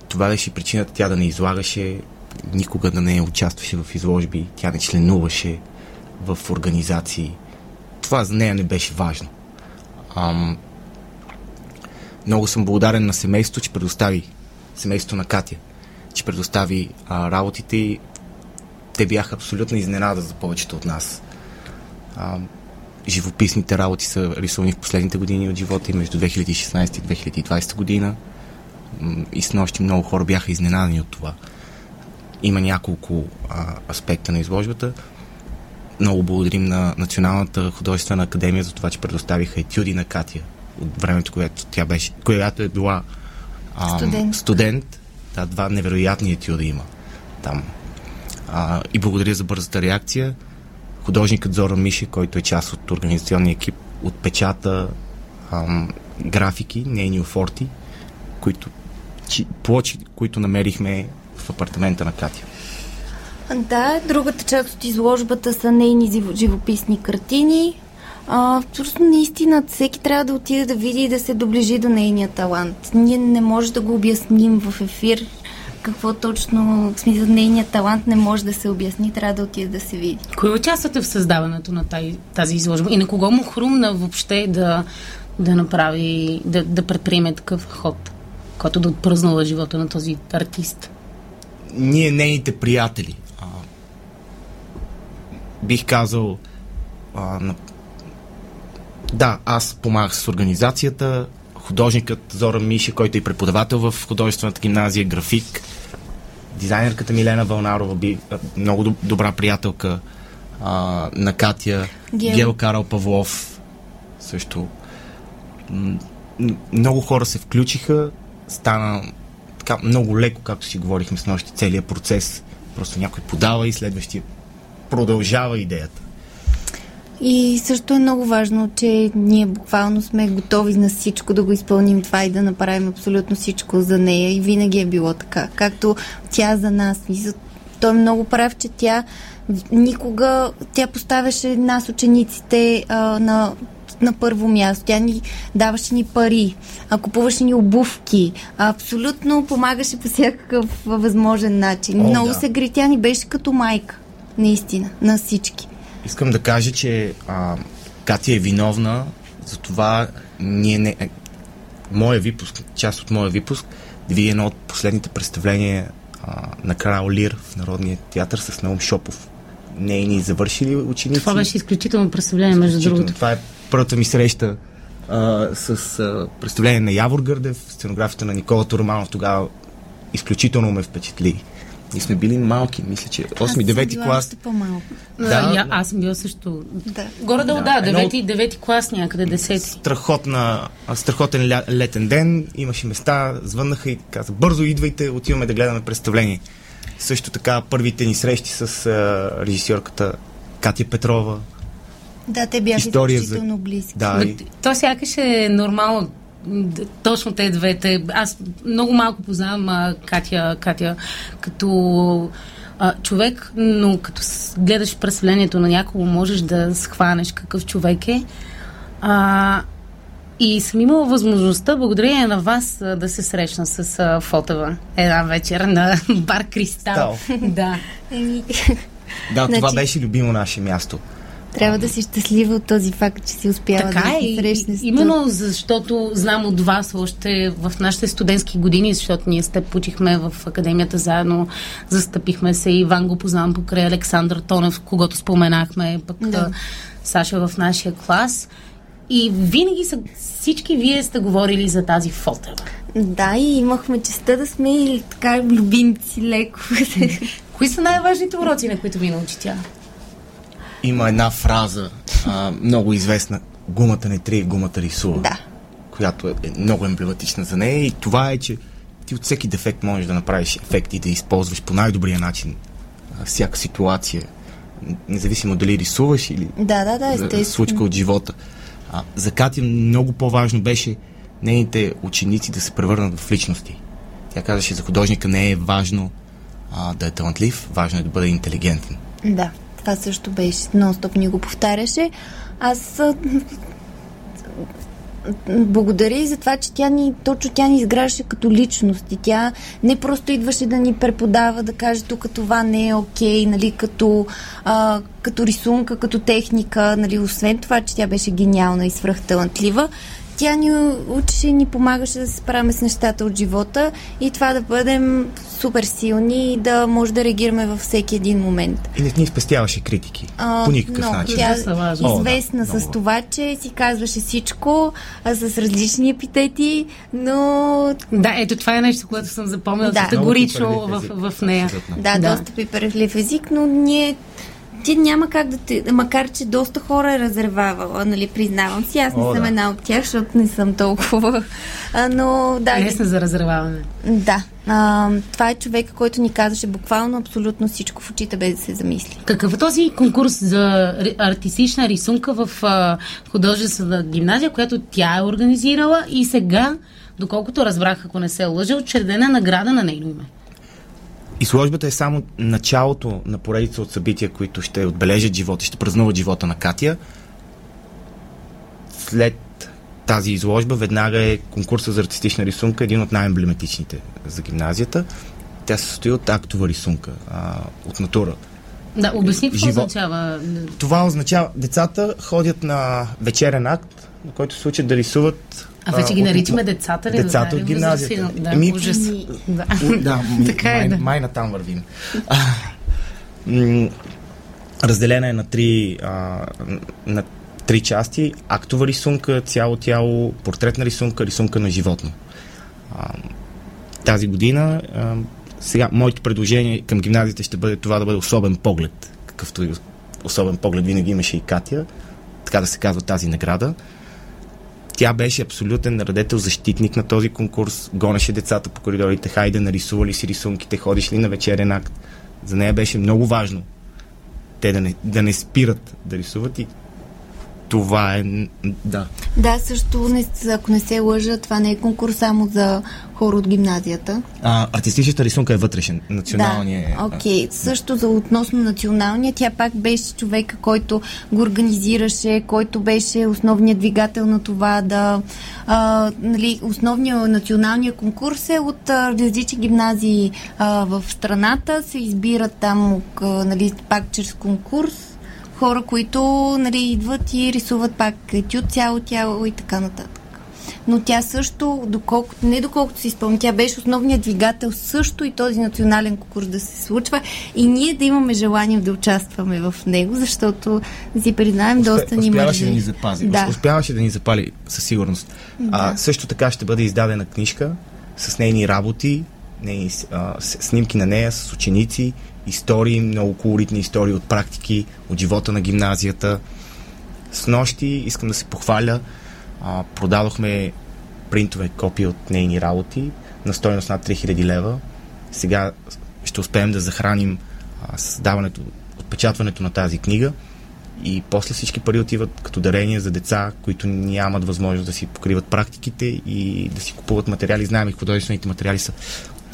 [SPEAKER 4] Това беше причината тя да не излагаше, никога да не участваше в изложби, тя не членуваше в организации. Това за нея не беше важно. Ам, много съм благодарен на семейството, че предостави семейството на Катя, че предостави а, работите те бяха абсолютно изненада за повечето от нас. А, живописните работи са рисувани в последните години от живота и между 2016 и 2020 година. И с нощи много хора бяха изненадани от това. Има няколко а, аспекта на изложбата. Много благодарим на Националната художествена академия за това, че предоставиха етюди на Катя от времето, което тя беше, която е била а,
[SPEAKER 6] Студент.
[SPEAKER 4] студент. Да, два невероятни етюда има там. А, и благодаря за бързата реакция. Художникът Зора Миши, който е част от организационния екип, отпечата ам, графики, нейни офорти, които, чи, плочи, които намерихме в апартамента на Катя.
[SPEAKER 6] Да, другата част от изложбата са нейни живописни картини. А, просто наистина всеки трябва да отиде да види и да се доближи до нейния талант. Ние не може да го обясним в ефир какво точно, в смисъл нейният талант не може да се обясни, трябва да отиде да се види.
[SPEAKER 2] Кой участвате в създаването на тази, тази изложба? И на кого му хрумна въобще да, да направи, да, да предприеме такъв ход, който да отпръзнува живота на този артист?
[SPEAKER 4] Ние, нейните приятели, а, бих казал, а, на... да, аз помагах с организацията, художникът Зора Миша, който е и преподавател в художествената гимназия, график, дизайнерката Милена Вълнарова, би, много доб- добра приятелка а, на Катя,
[SPEAKER 6] Гел.
[SPEAKER 4] Гел Карл Павлов, също. Много хора се включиха, стана така много леко, както си говорихме с нощи, целият процес. Просто някой подава и следващия продължава идеята.
[SPEAKER 6] И също е много важно, че ние буквално сме готови на всичко да го изпълним това и да направим абсолютно всичко за нея. И винаги е било така. Както тя за нас. Мисля, Той е много прав, че тя никога, тя поставяше нас, учениците, а, на на първо място. Тя ни даваше ни пари, а, купуваше ни обувки, абсолютно помагаше по всякакъв възможен начин.
[SPEAKER 4] О,
[SPEAKER 6] Много
[SPEAKER 4] да.
[SPEAKER 6] се гри, тя ни беше като майка, наистина, на всички.
[SPEAKER 4] Искам да кажа, че а, Катя е виновна, затова ние не... Моя випуск, част от моя випуск, да види едно от последните представления а, на Крал Лир в Народния театър с Наум Шопов. Нейни завършили ученици.
[SPEAKER 2] Това беше изключително представление, между
[SPEAKER 4] Изключително.
[SPEAKER 2] другото.
[SPEAKER 4] Това е първата ми среща а, с а, представление на Явор Гърдев, сценографията на Никола Торманов. Тогава изключително ме впечатли. Ние сме били малки, мисля, че 8-9 клас.
[SPEAKER 6] По-малко.
[SPEAKER 2] Да,
[SPEAKER 4] Да.
[SPEAKER 2] аз съм била също.
[SPEAKER 6] Да.
[SPEAKER 2] Горе-долу,
[SPEAKER 4] Да,
[SPEAKER 2] да,
[SPEAKER 4] едно от-
[SPEAKER 2] 9, 9 клас някъде, 10.
[SPEAKER 4] Страхотна, страхотен ля, летен ден, имаше места, звъннаха и каза, бързо идвайте, отиваме да гледаме представление. Също така първите ни срещи с а, режисьорката Катя Петрова.
[SPEAKER 6] Да, те бяха
[SPEAKER 4] История за-
[SPEAKER 6] изключително близки.
[SPEAKER 4] Да, и,
[SPEAKER 2] То сякаш е нормално. Точно те двете. Аз много малко познавам а, Катя, Катя като а, човек, но като гледаш представлението на някого, можеш да схванеш какъв човек е. А, И съм имала възможността, благодарение на вас, да се срещна с а, Фотева една вечер на [LAUGHS] бар Кристал. да.
[SPEAKER 4] Да, това
[SPEAKER 6] Значи-
[SPEAKER 4] беше любимо наше място.
[SPEAKER 6] Трябва да си щастлива от този факт, че си успяла
[SPEAKER 2] Така
[SPEAKER 6] да
[SPEAKER 2] е,
[SPEAKER 6] се
[SPEAKER 2] и-
[SPEAKER 6] срещне с
[SPEAKER 2] именно защото знам от вас още в нашите студентски години, защото ние с теб учихме в академията заедно, застъпихме се, Иван го познавам покрай Александър Тонев, когато споменахме, пък
[SPEAKER 6] да.
[SPEAKER 2] Саша в нашия клас. И винаги са, всички вие сте говорили за тази фотела.
[SPEAKER 6] Да, и имахме честа да сме и така любимци леко.
[SPEAKER 2] Кои са най-важните уроци, на които ви научи тя?
[SPEAKER 4] Има една фраза, а, много известна. Гумата не трие, гумата рисува.
[SPEAKER 6] да.
[SPEAKER 4] Която е много емблематична за нея. И това е, че ти от всеки дефект можеш да направиш ефект и да използваш по най-добрия начин а, всяка ситуация. Независимо дали рисуваш или
[SPEAKER 6] Да, да, да, естествено.
[SPEAKER 4] случка от живота. А, за Катя много по-важно беше нейните ученици да се превърнат в личности. Тя казаше, за художника не е важно а, да е талантлив, важно е да бъде интелигентен.
[SPEAKER 6] Да, това също беше. Нон-стоп ни го повтаряше. Аз благодаря и за това, че тя ни, точно тя ни изграждаше като личност и тя не просто идваше да ни преподава, да каже тук това не е окей, нали, като, а, като рисунка, като техника, нали, освен това, че тя беше гениална и свръхталантлива, тя ни учеше и ни помагаше да се справяме с нещата от живота и това да бъдем супер силни и да може да реагираме във всеки един момент.
[SPEAKER 4] И не ни спестяваше критики.
[SPEAKER 6] А,
[SPEAKER 4] по никакъв
[SPEAKER 6] но
[SPEAKER 4] начин.
[SPEAKER 6] Тя е
[SPEAKER 4] О, да,
[SPEAKER 6] известна с
[SPEAKER 4] много.
[SPEAKER 6] това, че си казваше всичко а, с различни епитети, но
[SPEAKER 2] Да, ето това е нещо, което съм запомнила
[SPEAKER 6] Да.
[SPEAKER 2] категорично в,
[SPEAKER 4] език.
[SPEAKER 2] в нея.
[SPEAKER 6] Да,
[SPEAKER 2] Да.
[SPEAKER 6] доста пиперлив език, но ние ти няма как да те... Макар, че доста хора е разревавала, нали, признавам си. Аз не
[SPEAKER 4] О,
[SPEAKER 6] съм
[SPEAKER 4] да.
[SPEAKER 6] една от тях, защото не съм толкова. А, но да,
[SPEAKER 2] Лесна за разреваване.
[SPEAKER 6] да. А, това е човека, който ни казваше буквално абсолютно всичко в очите, без да се замисли.
[SPEAKER 2] Какъв е този конкурс за артистична рисунка в а, художествена гимназия, която тя е организирала и сега, доколкото разбрах, ако не се лъжа, учредена награда на нейно име?
[SPEAKER 4] Изложбата е само началото на поредица от събития, които ще отбележат живота, ще празнуват живота на Катя. След тази изложба веднага е конкурса за артистична рисунка, един от най-емблематичните за гимназията. Тя се състои от актова рисунка, а, от натура.
[SPEAKER 2] Да, обясни какво
[SPEAKER 4] Живо-
[SPEAKER 2] означава.
[SPEAKER 4] Това означава, децата ходят на вечерен акт, на който се учат да рисуват.
[SPEAKER 2] А вече ги наричаме децата ли?
[SPEAKER 4] Децата от гимназията.
[SPEAKER 2] Да,
[SPEAKER 4] Еми,
[SPEAKER 2] ужас. Да.
[SPEAKER 4] Да, [LAUGHS] ми,
[SPEAKER 2] Така е,
[SPEAKER 4] май,
[SPEAKER 2] да.
[SPEAKER 4] май натам вървим. Разделена е на три, а, на три части. Актова рисунка, цяло тяло, портретна рисунка, рисунка на животно. А, тази година а, сега моето предложение към гимназията ще бъде това да бъде особен поглед. Какъвто особен поглед винаги имаше и Катя. Така да се казва тази награда. Тя беше абсолютен радетел, защитник на този конкурс. Гонеше децата по коридорите. Хайде, нарисували си рисунките, ходиш ли на вечерен акт. За нея беше много важно те да не, да не спират да рисуват и това е... Да.
[SPEAKER 6] Да, също, не, ако не се лъжа, това не е конкурс само за хора от гимназията.
[SPEAKER 4] А, артистичната рисунка е вътрешен. Националния.
[SPEAKER 6] Да, окей. Също за относно националния, тя пак беше човека, който го организираше, който беше основният двигател на това да... А, нали, основният националния конкурс е от различни гимназии а, в страната. Се избират там, нали, пак чрез конкурс хора, които нали, идват и рисуват пак етюд, цяло тяло и така нататък. Но тя също, доколкото, не доколкото си спомням, тя беше основният двигател също и този национален конкурс да се случва и ние да имаме желание да участваме в него, защото да си признаем, доста ни
[SPEAKER 4] успяваше да ни запази.
[SPEAKER 6] Да.
[SPEAKER 4] Успяваше да ни запали със сигурност. А, също така ще бъде издадена книжка с нейни работи, нейни, снимки на нея с ученици, истории, много колоритни истории от практики, от живота на гимназията. С нощи искам да се похваля. Продадохме принтове копии от нейни работи на стоеност над 3000 лева. Сега ще успеем да захраним създаването, отпечатването на тази книга и после всички пари отиват като дарения за деца, които нямат възможност да си покриват практиките и да си купуват материали. Знаем и художествените материали са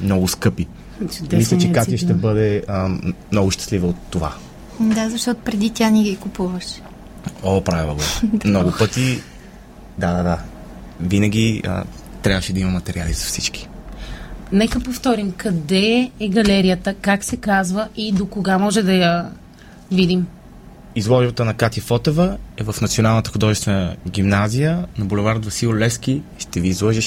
[SPEAKER 4] много скъпи.
[SPEAKER 2] Чудесна
[SPEAKER 4] Мисля, че Катя ще бъде а, много щастлива от това.
[SPEAKER 6] Да, защото преди тя ни ги купуваше.
[SPEAKER 4] О, правила го. [LAUGHS] Много пъти. Да, да, да. винаги а, трябваше да има материали за всички.
[SPEAKER 2] Нека повторим, къде е галерията, как се казва и до кога може да я видим?
[SPEAKER 4] Изложбата на Катя Фотева е в Националната художествена гимназия на булевард Васил Лески. Ще ви изложа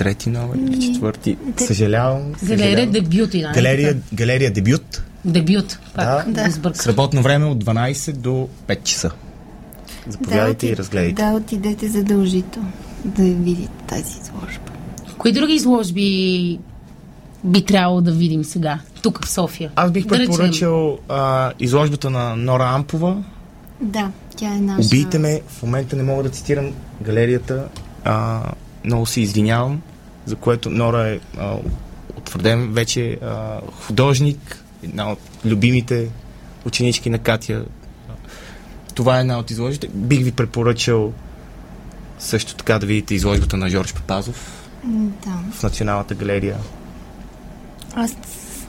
[SPEAKER 4] 63-ти номер или четвърти. Съжалявам.
[SPEAKER 2] Галерия. Дебют. и
[SPEAKER 4] Галерия, галерия Дебют.
[SPEAKER 2] Дебют, пак
[SPEAKER 4] Да.
[SPEAKER 2] да, да.
[SPEAKER 4] С работно време от 12 до 5 часа. Заповядайте
[SPEAKER 6] да,
[SPEAKER 4] и разгледайте.
[SPEAKER 6] Да, отидете задължително да видите тази изложба.
[SPEAKER 2] Кои други изложби би трябвало да видим сега, тук в София?
[SPEAKER 4] Аз бих
[SPEAKER 2] Да
[SPEAKER 4] а, изложбата на Нора Ампова.
[SPEAKER 6] Да, тя е наша...
[SPEAKER 4] Убийте ме. В момента не мога да цитирам галерията. А, много се извинявам, за което Нора е а, утвърден вече а, художник, една от любимите ученички на Катя. Това е една от изложбите. Бих ви препоръчал също така да видите изложбата на Жорж Папазов
[SPEAKER 6] Да.
[SPEAKER 4] в Националната галерия.
[SPEAKER 6] Аз,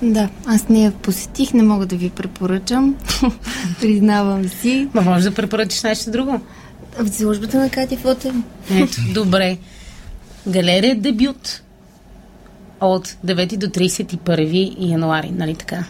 [SPEAKER 6] да, аз не я посетих, не мога да ви препоръчам. [LAUGHS] Признавам си.
[SPEAKER 2] Ма може да препоръчиш нещо друго.
[SPEAKER 6] В изложбата на Катя Фотева.
[SPEAKER 2] Ето, добре. Галерия Дебют от 9 до 31 януари, нали така?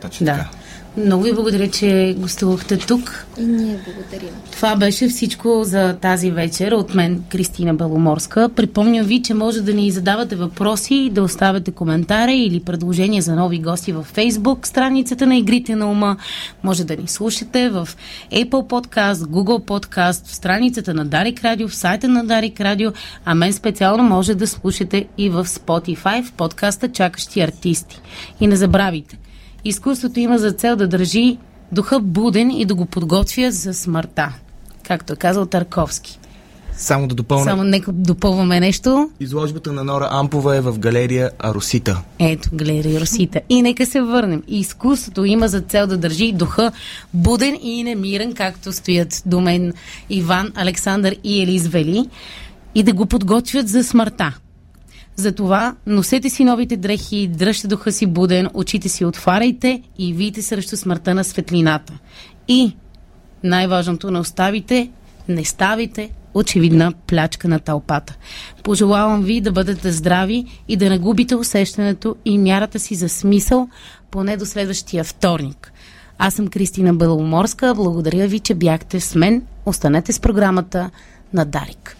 [SPEAKER 4] Точно
[SPEAKER 2] Да.
[SPEAKER 4] така.
[SPEAKER 2] Много ви благодаря, че гостувахте тук.
[SPEAKER 6] И ние благодарим.
[SPEAKER 2] Това беше всичко за тази вечер от мен, Кристина Беломорска. Припомням ви, че може да ни задавате въпроси, да оставяте коментари или предложения за нови гости във Facebook, страницата на Игрите на ума. Може да ни слушате в Apple Podcast, Google Podcast, в страницата на Дарик Радио, в сайта на Дарик Радио, а мен специално може да слушате и в Spotify, в подкаста Чакащи артисти. И не забравяйте, изкуството има за цел да държи духа буден и да го подготвя за смъртта. Както е казал Тарковски.
[SPEAKER 4] Само да допълня.
[SPEAKER 2] Само нека допълваме нещо.
[SPEAKER 4] Изложбата на Нора Ампова е в галерия Аросита.
[SPEAKER 2] Ето, галерия Росита. И нека се върнем. Изкуството има за цел да държи духа буден и немирен, както стоят до мен Иван, Александър и Елиз Вели, и да го подготвят за смъртта. Затова носете си новите дрехи, дръжте духа си буден, очите си отваряйте и вийте срещу смъртта на светлината. И най-важното не оставите, не ставите очевидна плячка на тълпата. Пожелавам ви да бъдете здрави и да не губите усещането и мярата си за смисъл, поне до следващия вторник. Аз съм Кристина Беломорска. Благодаря ви, че бяхте с мен. Останете с програмата на Дарик.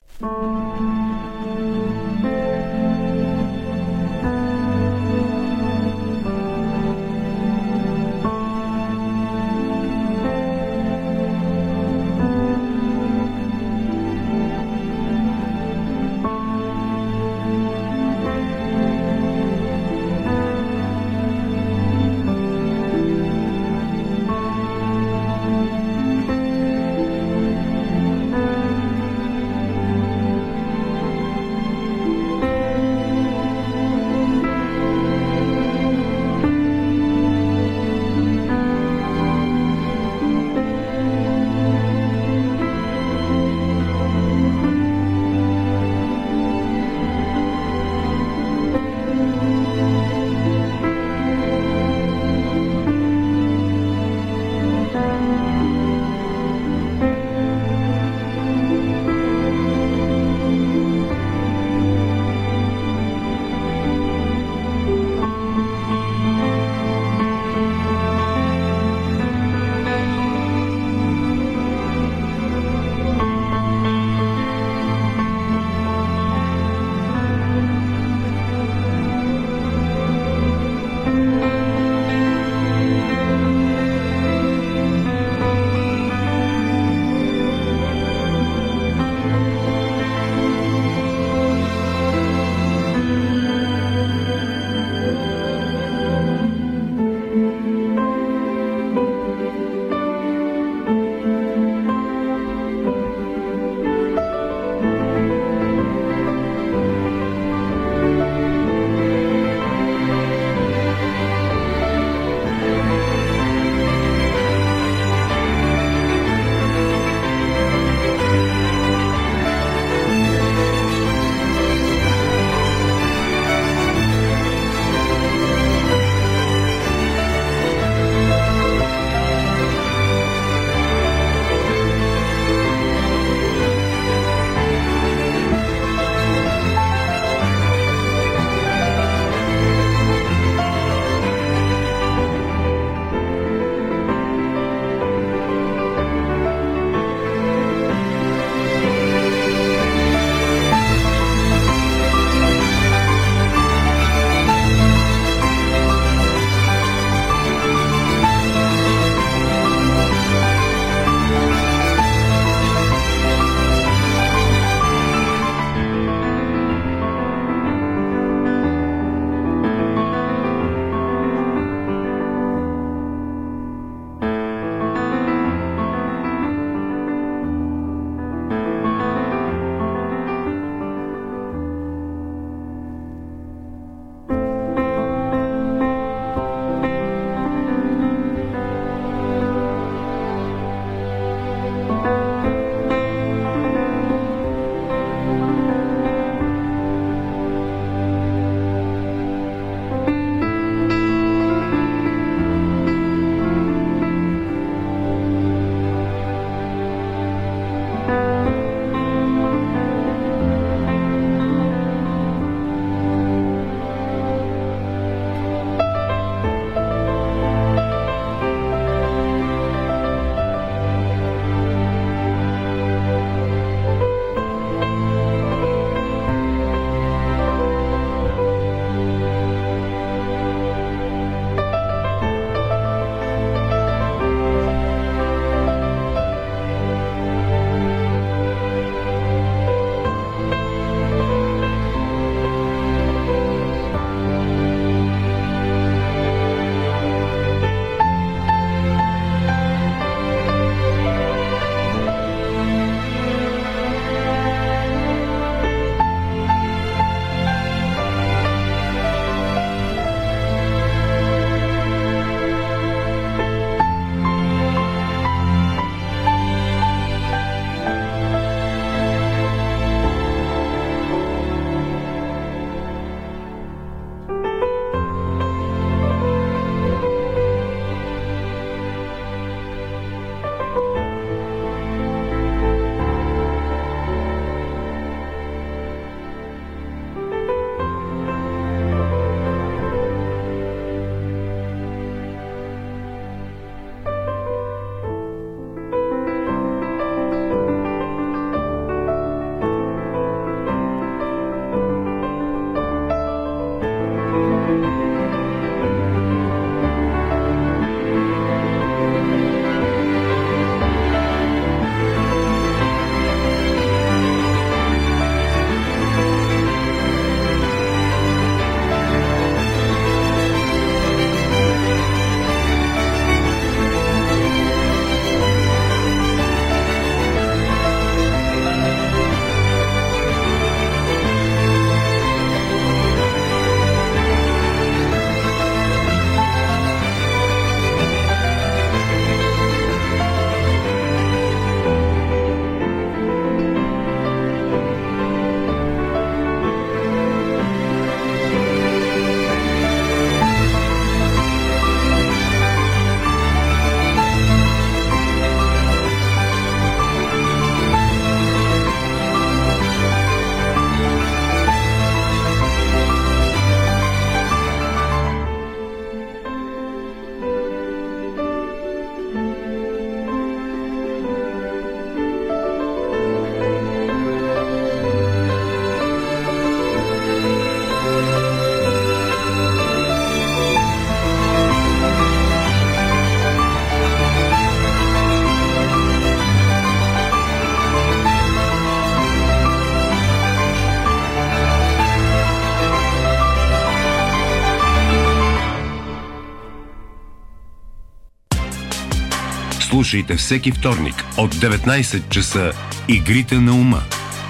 [SPEAKER 7] Слушайте всеки вторник от 19 часа Игрите на ума.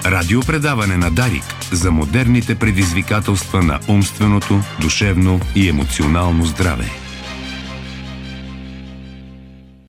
[SPEAKER 7] Радиопредаване на Дарик за модерните предизвикателства на умственото, душевно и емоционално здраве.